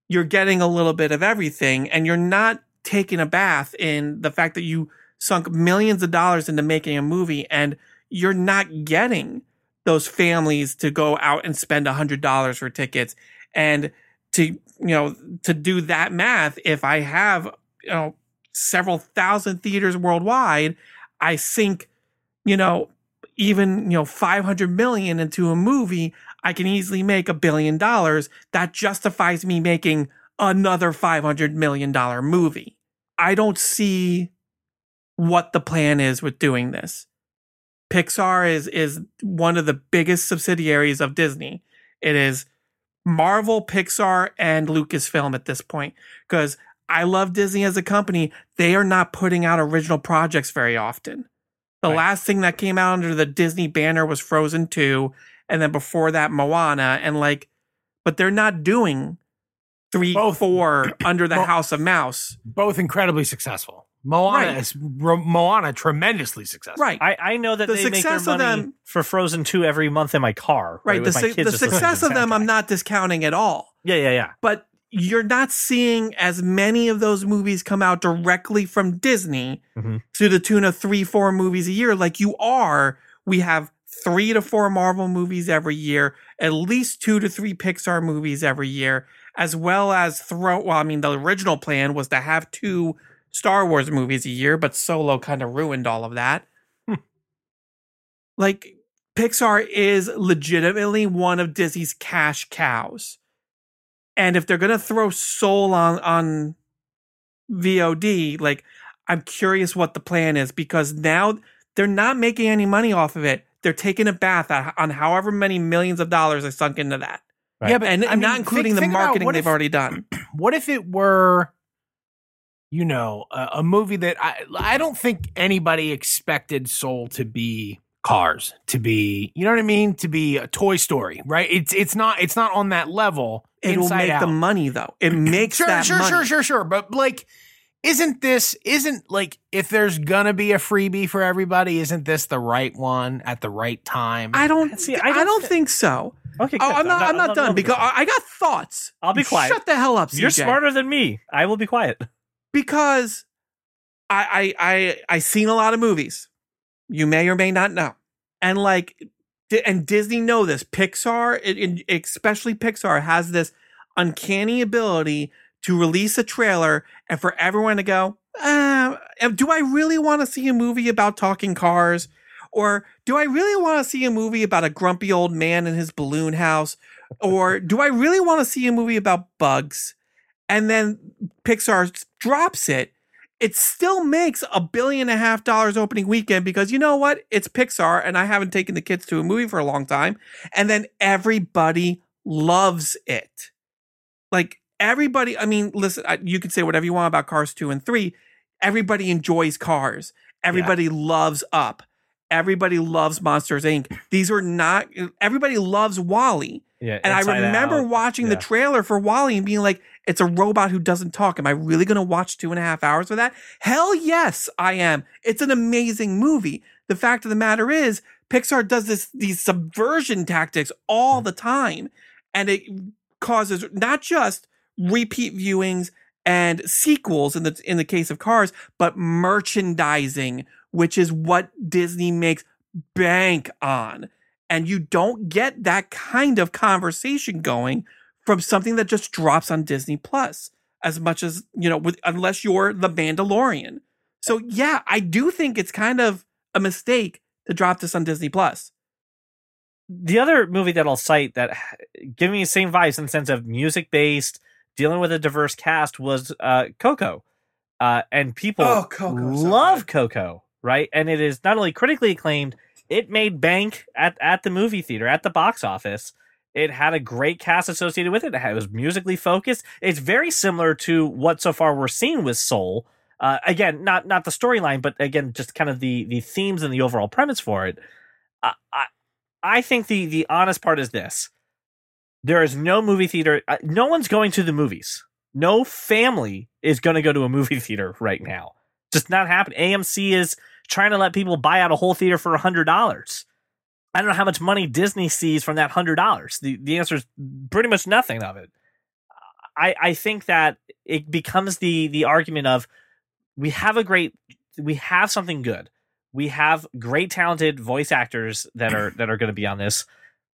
you're getting a little bit of everything and you're not taking a bath in the fact that you sunk millions of dollars into making a movie and you're not getting those families to go out and spend a hundred dollars for tickets. And to you know to do that math if i have you know several thousand theaters worldwide i sink you know even you know 500 million into a movie i can easily make a billion dollars. That justifies me making another 500 million dollar movie. I don't see what the plan is with doing this pixar is is one of the biggest subsidiaries of disney it is marvel pixar and lucasfilm at this point because I love Disney as a company. They are not putting out original projects very often. The Right. last thing that came out under the Disney banner was Frozen 2, and then before that, Moana. And like, but they're not doing three, Both. four under the Mo- House of Mouse. Both incredibly successful. Moana Right. is Ro- Moana tremendously successful. Right. I, I know that The they make their success of money them- for Frozen 2 every month in my car. right. The, with my su- the just listening to success of them, I'm not discounting at all. Yeah, yeah, yeah. But you're not seeing as many of those movies come out directly from Disney Mhm. to the tune of three, four movies a year, like you are. We have three to four Marvel movies every year, at least two to three Pixar movies every year, as well as throw. Well, I mean, the original plan was to have two Star Wars movies a year, but Solo kind of ruined all of that. like, Pixar is legitimately one of Disney's cash cows. And if they're gonna throw Soul on on VOD, like I'm curious what the plan is because now they're not making any money off of it. They're taking a bath on on however many millions of dollars they sunk into that, Right. Yeah, but and, I mean, not think- including the think about marketing they've if- already done. What if it were, you know, a, a movie that I I don't think anybody expected Soul to be Cars, to be, you know what I mean, to be a Toy Story, right? It's it's not it's not on that level. It will make Out. the money though. It makes sure, that sure, money. sure, sure, sure. But like, isn't this isn't like if there's gonna be a freebie for everybody, isn't this the right one at the right time? I don't. See, I I don't, don't thi- think so. Okay, Oh, good. I'm not. I'm not done because I I got thoughts. I'll be quiet. Shut the hell up, CJ. You're smarter than me. I will be quiet. Because I I I I seen a lot of movies. You may or may not know, and like, and Disney know this. Pixar, especially Pixar, has this uncanny ability to release a trailer and for everyone to go, uh, "Do I really want to see a movie about talking cars?" Or do I really want to see a movie about a grumpy old man in his balloon house? Or do I really want to see a movie about bugs? And then Pixar drops it. It still makes a billion and a half dollars opening weekend because you know what? It's Pixar and I haven't taken the kids to a movie for a long time. And then everybody loves it. Like everybody, I mean, listen, you can say whatever you want about Cars 2 and 3. Everybody enjoys Cars. Everybody loves Up. Everybody loves Monsters Inc. These are not, everybody loves WALL-E. Yeah, And I remember Out. watching the trailer for WALL-E and being like, it's a robot who doesn't talk. Am I really going to watch two and a half hours of that? Hell yes, I am. It's an amazing movie. The fact of the matter is, Pixar does this these subversion tactics all Hmm. the time, and it causes not just repeat viewings and sequels in the in the case of Cars, but merchandising, which is what Disney makes bank on. And you don't get that kind of conversation going from something that just drops on Disney Plus as much as, you know, with unless you're the Mandalorian. So yeah, I do think it's kind of a mistake to drop this on Disney Plus. the other movie that I'll cite that gave me the same vibes in the sense of music based, dealing with a diverse cast was uh, Coco. Uh, and people Oh, Coco, so love good. Coco, right? And it is not only critically acclaimed, it made bank at, at the movie theater, at the box office. It had a great cast associated with it. It was musically focused. It's very similar to what so far we're seeing with Soul. Uh, again, not not the storyline, but again, just kind of the the themes and the overall premise for it. I I, I think the the honest part is this: there is no movie theater. Uh, no one's going to the movies. No family is going to go to a movie theater right now. Just not happening. AMC is trying to let people buy out a whole theater for a hundred dollars. I don't know how much money Disney sees from that hundred dollars. The the answer is pretty much nothing of it. I I think that it becomes the the argument of we have a great we have something good. We have great talented voice actors that are that are going to be on this.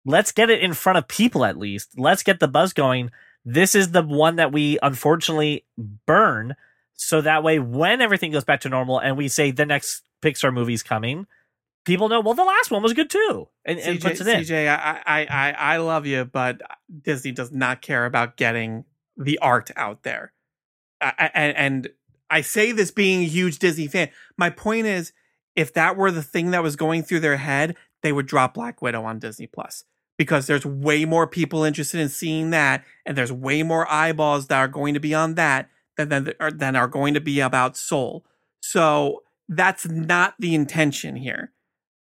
Let's get it in front of people at least. Let's get the buzz going. This is the one that we unfortunately burn so that way when everything goes back to normal and we say the next Pixar movie's coming, people know well the last one was good too and, and CJ, puts it in. CJ, I, I, I, I love you, but Disney does not care about getting the art out there. I, I- and, and I say this being a huge Disney fan. My point is, if that were the thing that was going through their head, they would drop Black Widow on Disney Plus because there's way more people interested in seeing that, and there's way more eyeballs that are going to be on that than than, than are going to be about Soul. So that's not the intention here.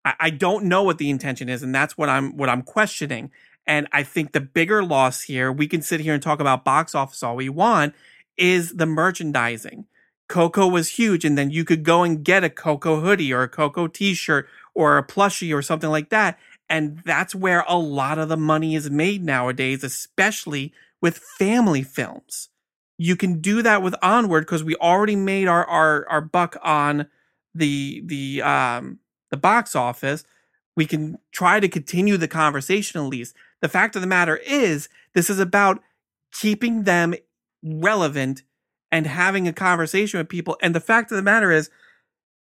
I, I don't know what the intention is, and that's what I'm what I'm questioning. And I think the bigger loss here, we can sit here and talk about box office all we want, is the merchandising. Coco was huge, and then you could go and get a Coco hoodie or a Coco t-shirt or a plushie or something like that. And that's where a lot of the money is made nowadays, especially with family films. You can do that with Onward because we already made our, our our buck on the the um the box office. We can try to continue the conversation at least. The fact of the matter is, this is about keeping them relevant and having a conversation with people. And the fact of the matter is,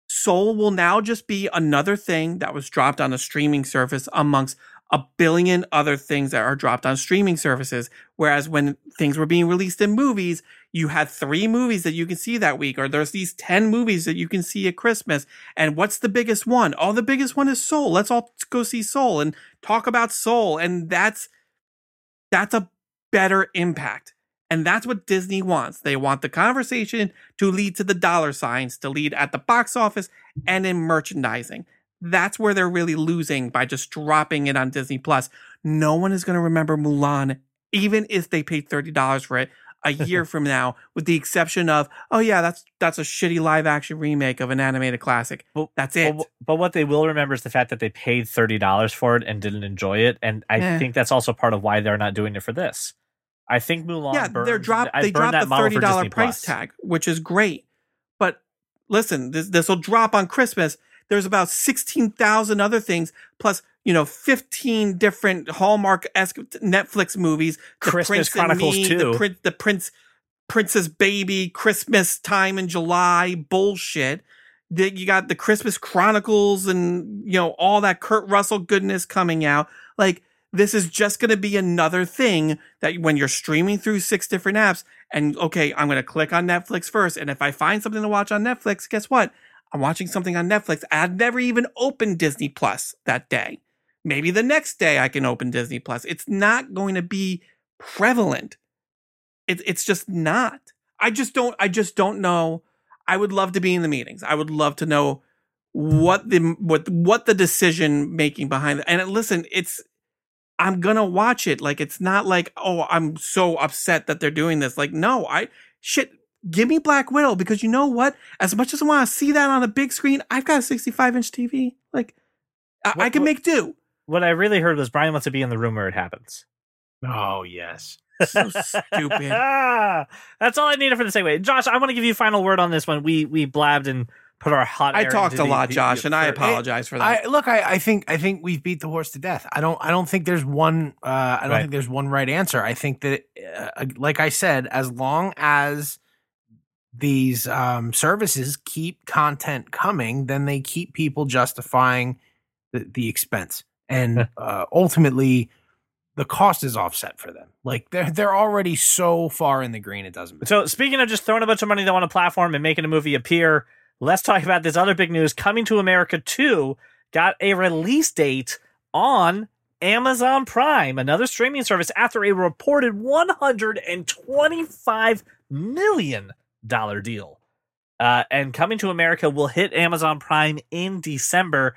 Soul will now just be another thing that was dropped on a streaming service amongst a billion other things that are dropped on streaming services. Whereas when things were being released in movies, you had three movies that you can see that week, or there's these 10 movies that you can see at Christmas. And what's the biggest one? Oh, the biggest one is Soul. Let's all go see Soul and talk about Soul. And that's that's a better impact. And that's what Disney wants. They want the conversation to lead to the dollar signs, to lead at the box office and in merchandising. That's where they're really losing by just dropping it on Disney Plus. No one is going to remember Mulan, even if they paid $30 for it a year from now, with the exception of, oh yeah, that's that's a shitty live action remake of an animated classic. Well, That's it. But, but what they will remember is the fact that they paid thirty dollars for it and didn't enjoy it, and I Yeah. think that's also part of why they're not doing it for this. I think Mulan. yeah, burned, they're drop they dropped that the thirty dollar price Plus. tag, which is great. But listen, this this will drop on Christmas. There's about sixteen thousand other things, plus you know fifteen different Hallmark esque Netflix movies. The Christmas Prince Chronicles Me, 2. the Prince, the Prince, Princess Baby, Christmas time in July bullshit. The- You got the Christmas Chronicles and you know all that Kurt Russell goodness coming out. Like this is just going to be another thing that when you're streaming through six different apps and okay, I'm going to click on Netflix first. And if I find something to watch on Netflix, guess what? I'm watching something on Netflix. I'd never even opened Disney Plus that day. Maybe the next day I can open Disney Plus. It's not going to be prevalent. It, it's just not. I just don't. I just don't know. I would love to be in the meetings. I would love to know what the what what the decision making behind it. And listen, it's I'm gonna watch it. Like it's not like oh I'm so upset that they're doing this. Like no, I shit. Give me Black Widow because you know what? As much as I want to see that on a big screen, I've got a 65 inch TV. Like I, I can what- make do. What I really heard was Brian wants to be in the room where it happens. Oh yes. So stupid. That's all I needed for the segue. Josh, I want to give you a final word on this one. We we blabbed and put our hot. I air talked into a the- lot, the- Josh, and I for- apologize for that. I look. I, I think. I think we've beat the horse to death. I don't. I don't think there's one. Uh, I don't Right. think there's one right answer. I think that, uh, like I said, as long as these um, services keep content coming, then they keep people justifying the, the expense. and uh, ultimately the cost is offset for them. Like they're they're already so far in the green, it doesn't matter. So speaking of just throwing a bunch of money on a platform and making a movie appear, let's talk about this other big news. Coming to America 2 got a release date on Amazon Prime, another streaming service, after a reported $125 million deal. Uh, and Coming to America will hit Amazon Prime in December.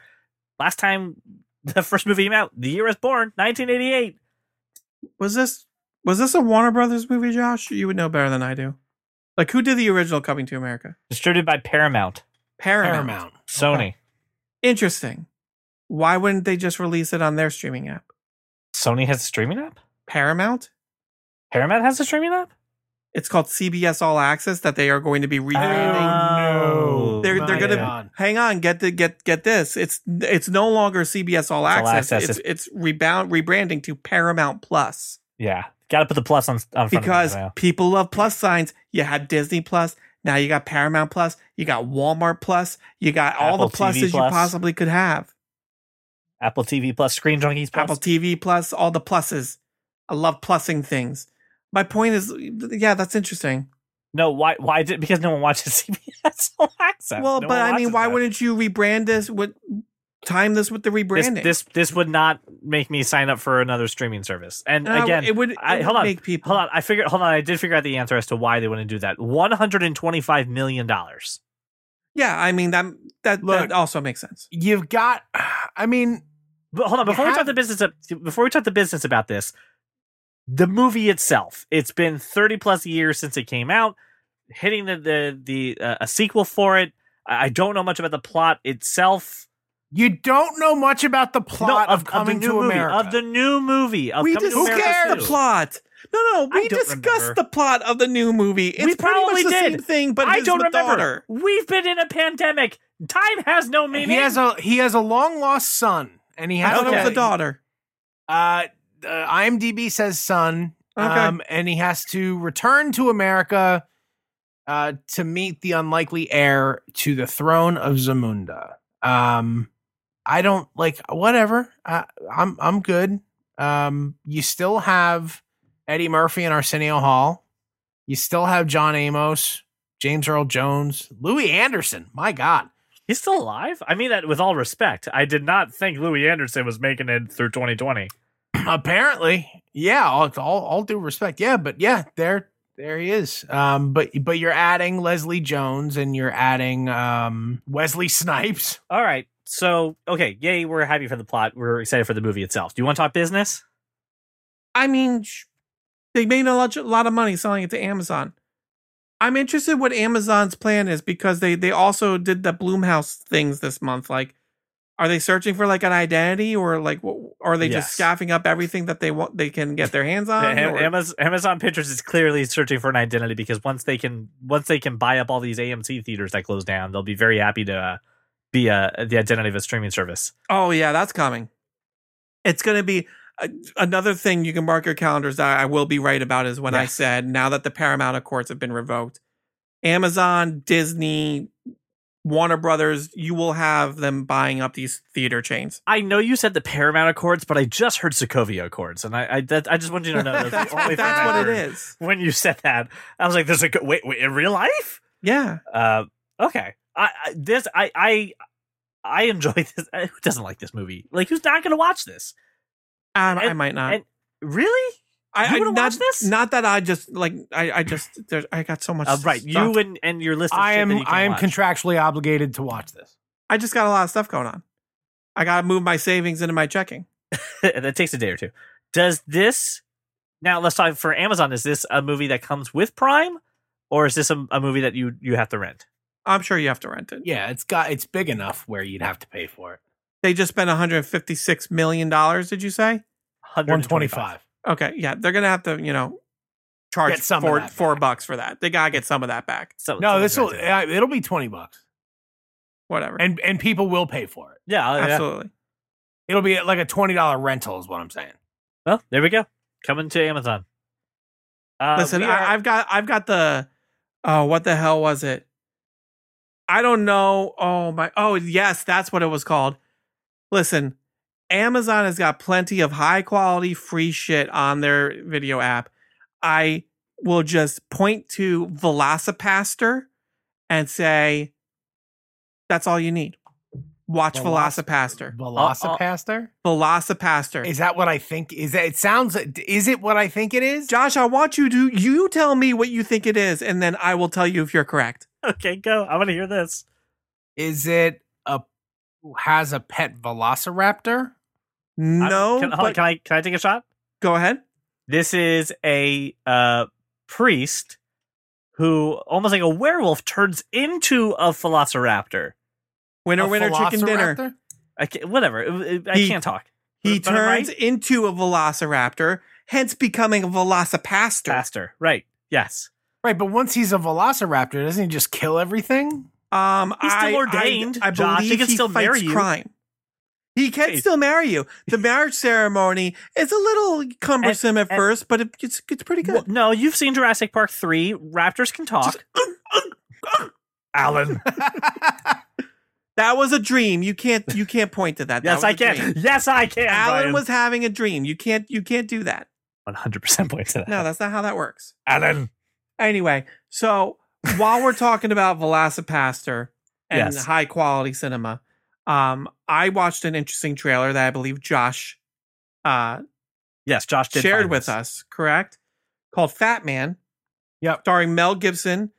Last time the first movie came out, The Year is Born, 1988. Was this was this a Warner Brothers movie, Josh? You would know better than I do. Like who did the original Coming to America? Distributed by Paramount, Paramount. Paramount. Sony. Okay. Interesting. Why wouldn't they just release it on their streaming app? Sony has a streaming app? Paramount? Paramount has a streaming app? It's called CBS All Access that they are going to be oh, rebranding. Oh, they're they're gonna hang on. Get the get get this. It's it's no longer CBS All Access. Access. It's it's rebound rebranding to Paramount Plus Yeah, got to put the plus on on front because of it. people love plus signs. You had Disney Plus. Now you got Paramount Plus. You got Walmart Plus. You got all the TV pluses you possibly could have. Apple TV Plus, Screen Junkies Plus. Apple TV Plus, all the pluses. I love plussing things. My point is, yeah, that's interesting. No, why? Why did? Because no one watches CBS All Access. Well, No but I mean, why that. wouldn't you rebrand this? With time this with the this, rebranding? this this would not make me sign up for another streaming service? And Uh, again, it would, it I- would hold on, make people. hold on. I figured. Hold on. I did figure out the answer as to why they wouldn't do that. One hundred and twenty-five million dollars. Yeah, I mean that that, Look. that also makes sense. You've got. I mean, But hold on, You before we talk the business of, before we talk the business about this, the movie itself, it's been 30 plus years since it came out, hitting the the the uh, a sequel for it. I I don't know much about the plot itself. you don't know much about the plot no, of, coming the new to movie, America. of the new movie. Of we Coming to discussed America the 2. plot. No, no, we discussed remember. the plot of the new movie. It's We pretty probably much the did. same thing, but I don't with remember. daughter. We've been in a pandemic. Time has no meaning. he has a he has a long lost son, and he has thought it was Okay. the daughter. Uh, uh, IMDb says son. Okay. Um, and he has to return to America uh, to meet the unlikely heir to the throne of Zamunda. Um, I don't like whatever. Uh, I'm I'm good. Um, you still have Eddie Murphy and Arsenio Hall. You still have John Amos, James Earl Jones, Louie Anderson. My God, He's still alive. I mean that with all respect. I did not think Louie Anderson was making it through 2020. apparently, yeah. All, all all due respect, yeah. But yeah, there there he is. Um, but but you're adding Leslie Jones and you're adding um Wesley Snipes. All right. So, okay, yay, we're happy for the plot. We're excited for the movie itself. Do you want to talk business? I mean, they made a lot, a lot of money selling it to Amazon. I'm interested what Amazon's plan is because they they also did the Blumhouse things this month. Like, are they searching for like an identity or like, are they just Yes. scaffing up everything that they want they can get their hands on? Or- Amazon, Amazon Pictures is clearly searching for an identity because once they can once they can buy up all these AMC theaters that close down, they'll be very happy to uh, be uh, the identity of a streaming service. Oh yeah, that's coming. It's going to be uh, another thing you can mark your calendars that I will be right about is when I said now that the Paramount Accords have been revoked, Amazon, Disney, Warner Brothers, you will have them buying up these theater chains. I know you said the Paramount Accords, but I just heard Sokovia Accords, and I I, that, I just wanted you to know that's, only that's what it is. When you said that, I was like, "There's a wait, wait in real life." Yeah. Uh, okay. I, I this I I I enjoy this. Who doesn't like this movie? Like, who's not going to watch this? Um, I might not. and- Really? I, you I wanna not, watch this? Not that I just like I I just there's I got so much. Uh, right. stuff. You and and your list. Of I shit am that you can I am watch. contractually obligated to watch this. I just got a lot of stuff going on. I got to move my savings into my checking. that takes a day or two. Does this now? Let's talk for Amazon. Is this a movie that comes with Prime, or is this a, a movie that you you have to rent? I'm sure you have to rent it. Yeah, it's got it's big enough where you'd have to pay for it. They just spent 156 million dollars. Did you say? One twenty five. Okay, yeah, they're gonna have to, you know, charge Get some of four that four back. bucks for that. They gotta get some of that back. So No, this will rent it. it'll be twenty bucks, Whatever. and and people will pay for it. yeah, uh, yeah. Absolutely. It'll be like a twenty dollar rental, is what I'm saying. Well, there we go. Coming to Amazon. Uh, Listen, are- I, I've got I've got the oh what the hell was it? I don't know. Oh my oh yes, that's what it was called. Listen, Amazon has got plenty of high quality free shit on their video app. I will just point to Velocipastor and say, that's all you need. Watch Veloc- Velocipastor. Velocipastor? Velocipastor. Is that what I think? Is that it sounds is it what I think it is? Josh, I want you to you tell me what you think it is, and then I will tell you if you're correct. Okay, go. I want to hear this. Is it a has a pet velociraptor? No, I, can, but can I can I take a shot? go ahead. This is a uh, priest who, almost like a werewolf, turns into a velociraptor. Winner, A winner, chicken dinner. I can't, whatever. It- it- I He- can't talk. He But turns right? into a velociraptor, hence becoming a velocipastor. faster. Right. Yes. Right, but once he's a velociraptor, doesn't he just kill everything? Um, He's still I- ordained, I, I Josh. He can he still fights marry you. crime. He can Hey. still marry you. The marriage ceremony is a little cumbersome at and- first, but it, it's it's pretty Well, good. no, you've seen Jurassic Park 3. Raptors can talk. Uh, uh, uh, Alan. That was a dream. You can't you can't point to that. Yes, I can. dream. Yes, I can. Alan Brian. was having a dream. You can't you can't do that. 100% point to that. No, that's not how that works. Alan. Anyway, so while we're talking about Velocipastor and Yes. high quality cinema, um, I watched an interesting trailer that I believe Josh uh, Yes, Josh did shared with us, correct? Called Fat Man. Yep. Starring Mel Gibson.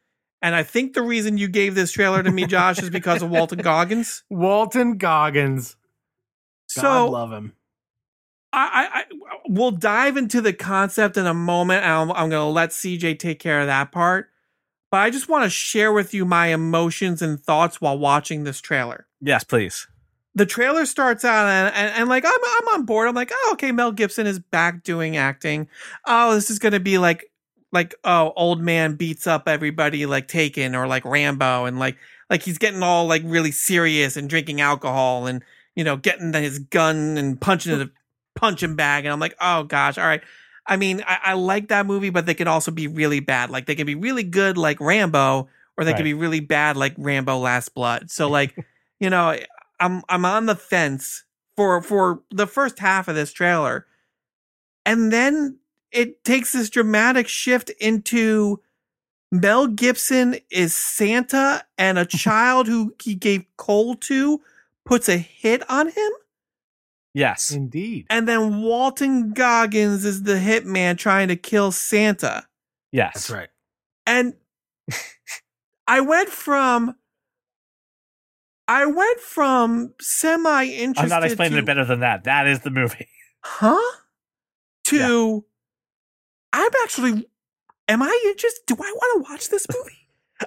And I think the reason you gave this trailer to me, Josh, is because of Walton Goggins. Walton Goggins. God So love him. I, I, I we'll dive into the concept in a moment. I'm, I'm going to let CJ take care of that part. But I just want to share with you my emotions and thoughts while watching this trailer. Yes, please. The trailer starts out and, and, and like I'm I'm on board. I'm like, oh, okay, Mel Gibson is back doing acting. Oh, this is gonna be like like oh, old man beats up everybody like Taken or like Rambo and like like he's getting all like really serious and drinking alcohol and you know getting his gun and punching the punching bag and I'm like, oh gosh, all right. I mean, I, I like that movie, but they can also be really bad. Like they can be really good like Rambo, or they Right. can be really bad like Rambo Last Blood. So like, you know, I'm I'm on the fence for for the first half of this trailer. And then it takes this dramatic shift into Mel Gibson is Santa and a child who he gave coal to puts a hit on him. Yes. Indeed. And then Walton Goggins is the hitman trying to kill Santa. Yes. That's right. And I went from I went from semi interested. I'm not explaining to, it better than that. That is the movie. Huh? To I'm actually am I interested? Do I want to watch this movie?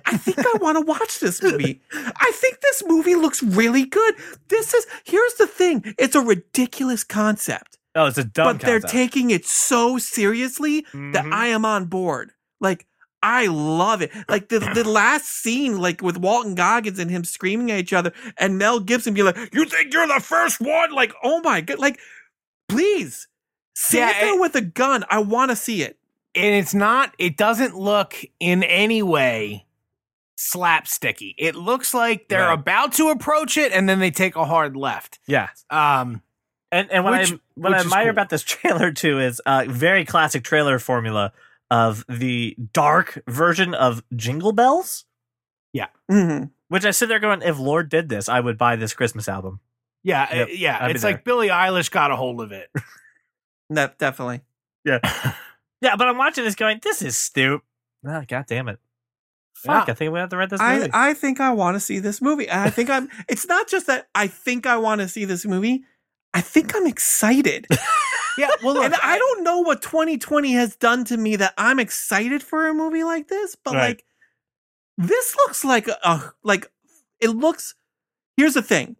I think I want to watch this movie. I think this movie looks really good. This is here's the thing. It's a ridiculous concept. Oh, it's a dumb but they're taking it so seriously that Mhm. I am on board. Like I love it. Like the the last scene, like with Walton Goggins and him screaming at each other, and Mel Gibson be like, "You think you're the first one?" Like, oh my god! Like, please, Yeah, Santa it- with a gun. I want to see it. And it's not, it doesn't look in any way slapsticky. It looks like they're Right. about to approach it and then they take a hard left. yeah. Um, And and what Which- I what I admire cool. about this trailer too is uh very classic trailer formula of the dark version of Jingle Bells, Yeah. hmm which I sit there going, if Lorde did this, I would buy this Christmas album. yeah, Yep, uh, yeah. I'd It's like Billie Eilish got a hold of it. Ne- definitely. Yeah. yeah, but I'm watching this going, this is stupid. Oh, God damn it. Fuck, Yeah. I think we have to read this I movie. I think I want to see this movie. And I think I'm. It's not just that I think I want to see this movie. I think I'm excited. yeah, well, look, and I don't know what 2020 has done to me that I'm excited for a movie like this, but Right. like this looks like a, a like it looks here's the thing.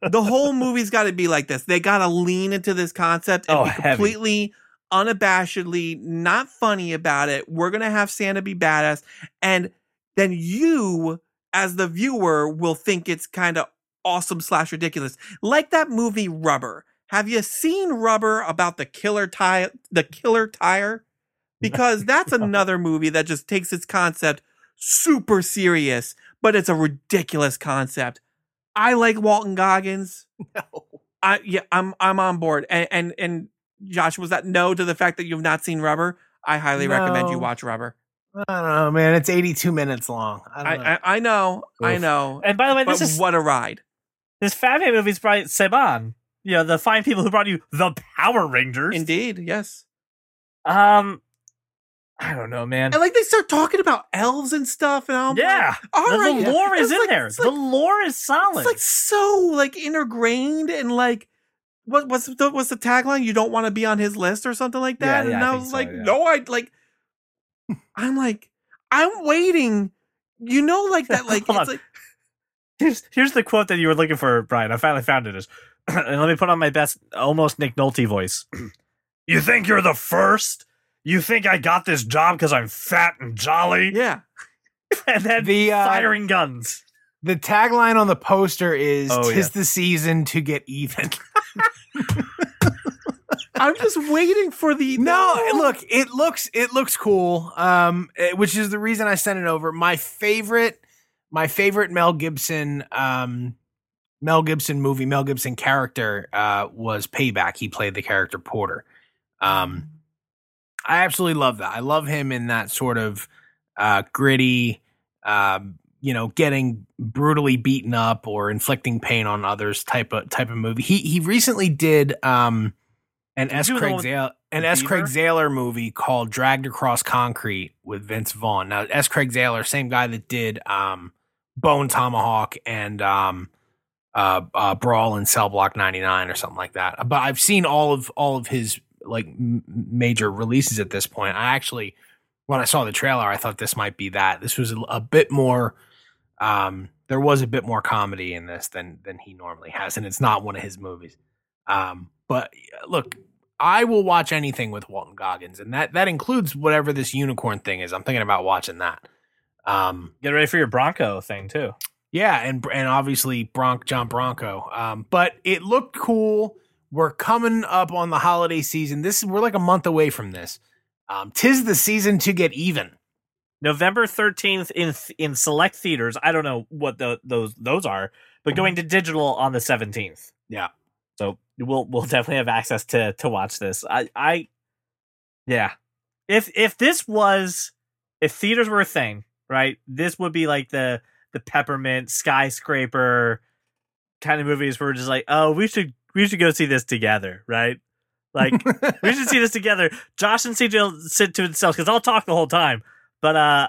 The whole movie's got to be like this. They got to lean into this concept and Oh, be heavy. Unabashedly not funny about it. We're going to have Santa be badass and then you as the viewer will think it's kind of awesome slash ridiculous. Like that movie Rubber. Have you seen Rubber about the killer tire the killer tire? Because that's another movie that just takes its concept super serious, but it's a ridiculous concept. I like Walton Goggins. No. I yeah, I'm I'm on board. And and and Josh, was that no to the fact that you've not seen Rubber? I highly recommend you watch Rubber. I don't know, man. It's 82 minutes long. I I don't know. I, I know, I know. And by the way, But this is what a ride! this Fat Man movie's by Saban. You know, the fine people who brought you the Power Rangers. Indeed, yes. Um, I don't know, man. And like they start talking about elves and stuff, and I'm yeah, like, all the, right, the lore is in like- there. it's the lore is solid. It's like so like ingrained and like what what's the what's the tagline? You don't want to be on his list or something like that. Yeah, yeah, and I I, was so, like, yeah. no, I like I'm like I'm waiting. You know, like that, like it's on. like here's here's the quote that you were looking for, Brian. I finally found it. Is and let me put on my best, almost Nick Nolte voice. you think you're the first? You think I got this job because I'm fat and jolly? yeah. and then The, uh, firing guns. The tagline on the poster is Oh, "Tis yeah. the season to get even." I'm just waiting for the no, look, it looks it looks cool. Um, eh, which is the reason I sent it over. My favorite, my favorite Mel Gibson, um, Mel Gibson movie, Mel Gibson character, uh, was Payback. He played the character Porter. Um, I absolutely love that. I love him in that sort of uh, gritty, um, you know, getting brutally beaten up or inflicting pain on others type of type of movie. He he recently did um, an Did S. you do the Craig Zahler, an S. Craig? Zahler movie called Dragged Across Concrete with Vince Vaughn. Now S. Craig Zahler, same guy that did um, Bone Tomahawk and um, uh, uh, Brawl in Cell Block 99 or something like that. But I've seen all of all of his like m- major releases at this point. I actually, when I saw the trailer, I thought this might be that. This was a, a bit more. Um, there was a bit more comedy in this than than he normally has, and it's not one of his movies. Um, but uh, look, I will watch anything with Walton Goggins, and that that includes whatever this unicorn thing is. I'm thinking about watching that. Um, Get ready for your Bronco thing too. yeah, and and obviously Bronc John Bronco. Um, but it looked cool. We're coming up on the holiday season. This we're like a month away from this. Um, tis the season to get even. November thirteenth in th- in select theaters. I don't know what the, those those are, but mm-hmm. going to digital on the seventeenth. Yeah. So we'll we'll definitely have access to to watch this. I I yeah. If if this was if theaters were a thing, right? This would be like the the peppermint skyscraper kind of movies where we're just like, oh, we should we should go see this together, right? Like we should see this together. Josh and CJ sit to themselves because I'll talk the whole time. But uh,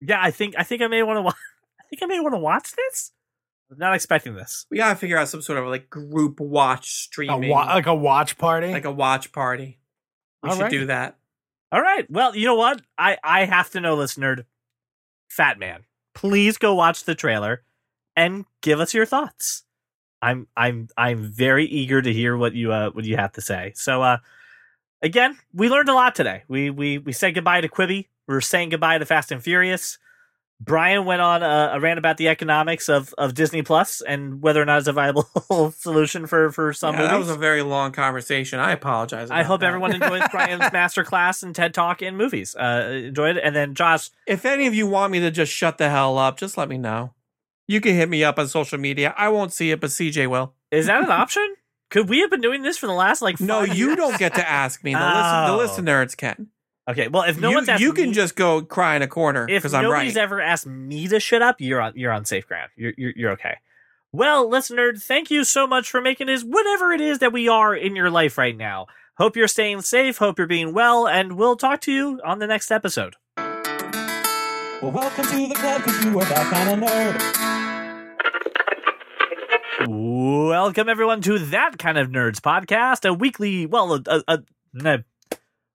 yeah, I think I think I may want to. Wa- I think I may want to watch this. I'm not expecting this. We gotta figure out some sort of like group watch a streaming, wa- like a watch party. like a watch party. We should Alright. do that. All right. Well, you know what? I I have to know, listener. Fat Man, please go watch the trailer and give us your thoughts. I'm I'm I'm very eager to hear what you uh what you have to say. So uh again, we learned a lot today. We we we said goodbye to Quibi. We're saying goodbye to Fast and Furious. Brian went on a, a rant about the economics of, of Disney Plus and whether or not it's a viable solution for for some Yeah, that was a very long conversation. I apologize. I hope that. everyone enjoys Brian's masterclass and TED Talk in movies. Uh, enjoyed it, and then Josh, If any of you want me to just shut the hell up, just let me know. You can hit me up on social media. I won't see it, but CJ will. is that an option? Could we have been doing this for the last like? No, you years? don't get to ask me. The, listen, the Oh. listeners can. Okay, well, if no you one's asked you can me- just go cry in a corner if because I'm right nobody's right. ever asked me to shut up, you're on you're on safe ground. You're you're, you're okay. Well, listener, thank you so much for making this whatever it is that we are in your life right now. Hope you're staying safe. Hope you're being well, and we'll talk to you on the next episode. Well, welcome to the club because you are that kind of nerd. Welcome everyone to that kind of nerds podcast, a weekly, well, a, a, a, a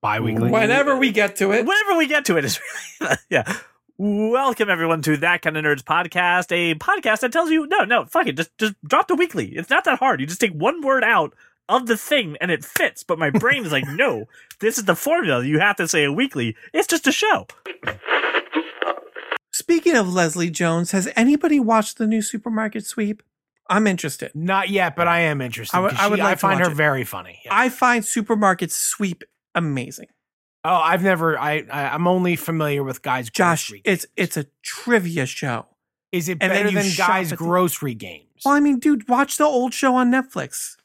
Bi-weekly. Whenever we get to it, whenever we get to it is really yeah welcome everyone to that kind of nerds podcast a podcast that tells you no no fuck it just just drop the weekly it's not that hard you just take one word out of the thing and it fits but my brain is like no this is the formula you have to say a weekly it's just a show speaking of Leslie Jones, has anybody watched the new supermarket sweep? I'm interested. Not yet, but I am interested. I would- I would she- like I to find watch her it. very funny. Yeah. I find supermarket sweep amazing. oh, I've never. I, I I'm only familiar with guys. Josh, grocery it's games. it's a trivia show. is it and better than guys at the- grocery games? Well, I mean, dude, watch the old show on Netflix.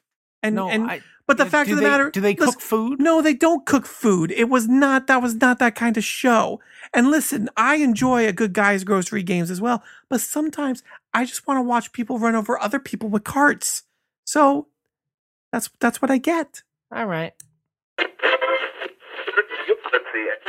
and no, and I, but the do fact of the they- matter, do they cook listen, food? No, they don't cook food. It was not that was not that kind of show. And listen, I enjoy a good guys grocery games as well, but sometimes I just want to watch people run over other people with carts. So that's that's what I get. All right. Let's see it.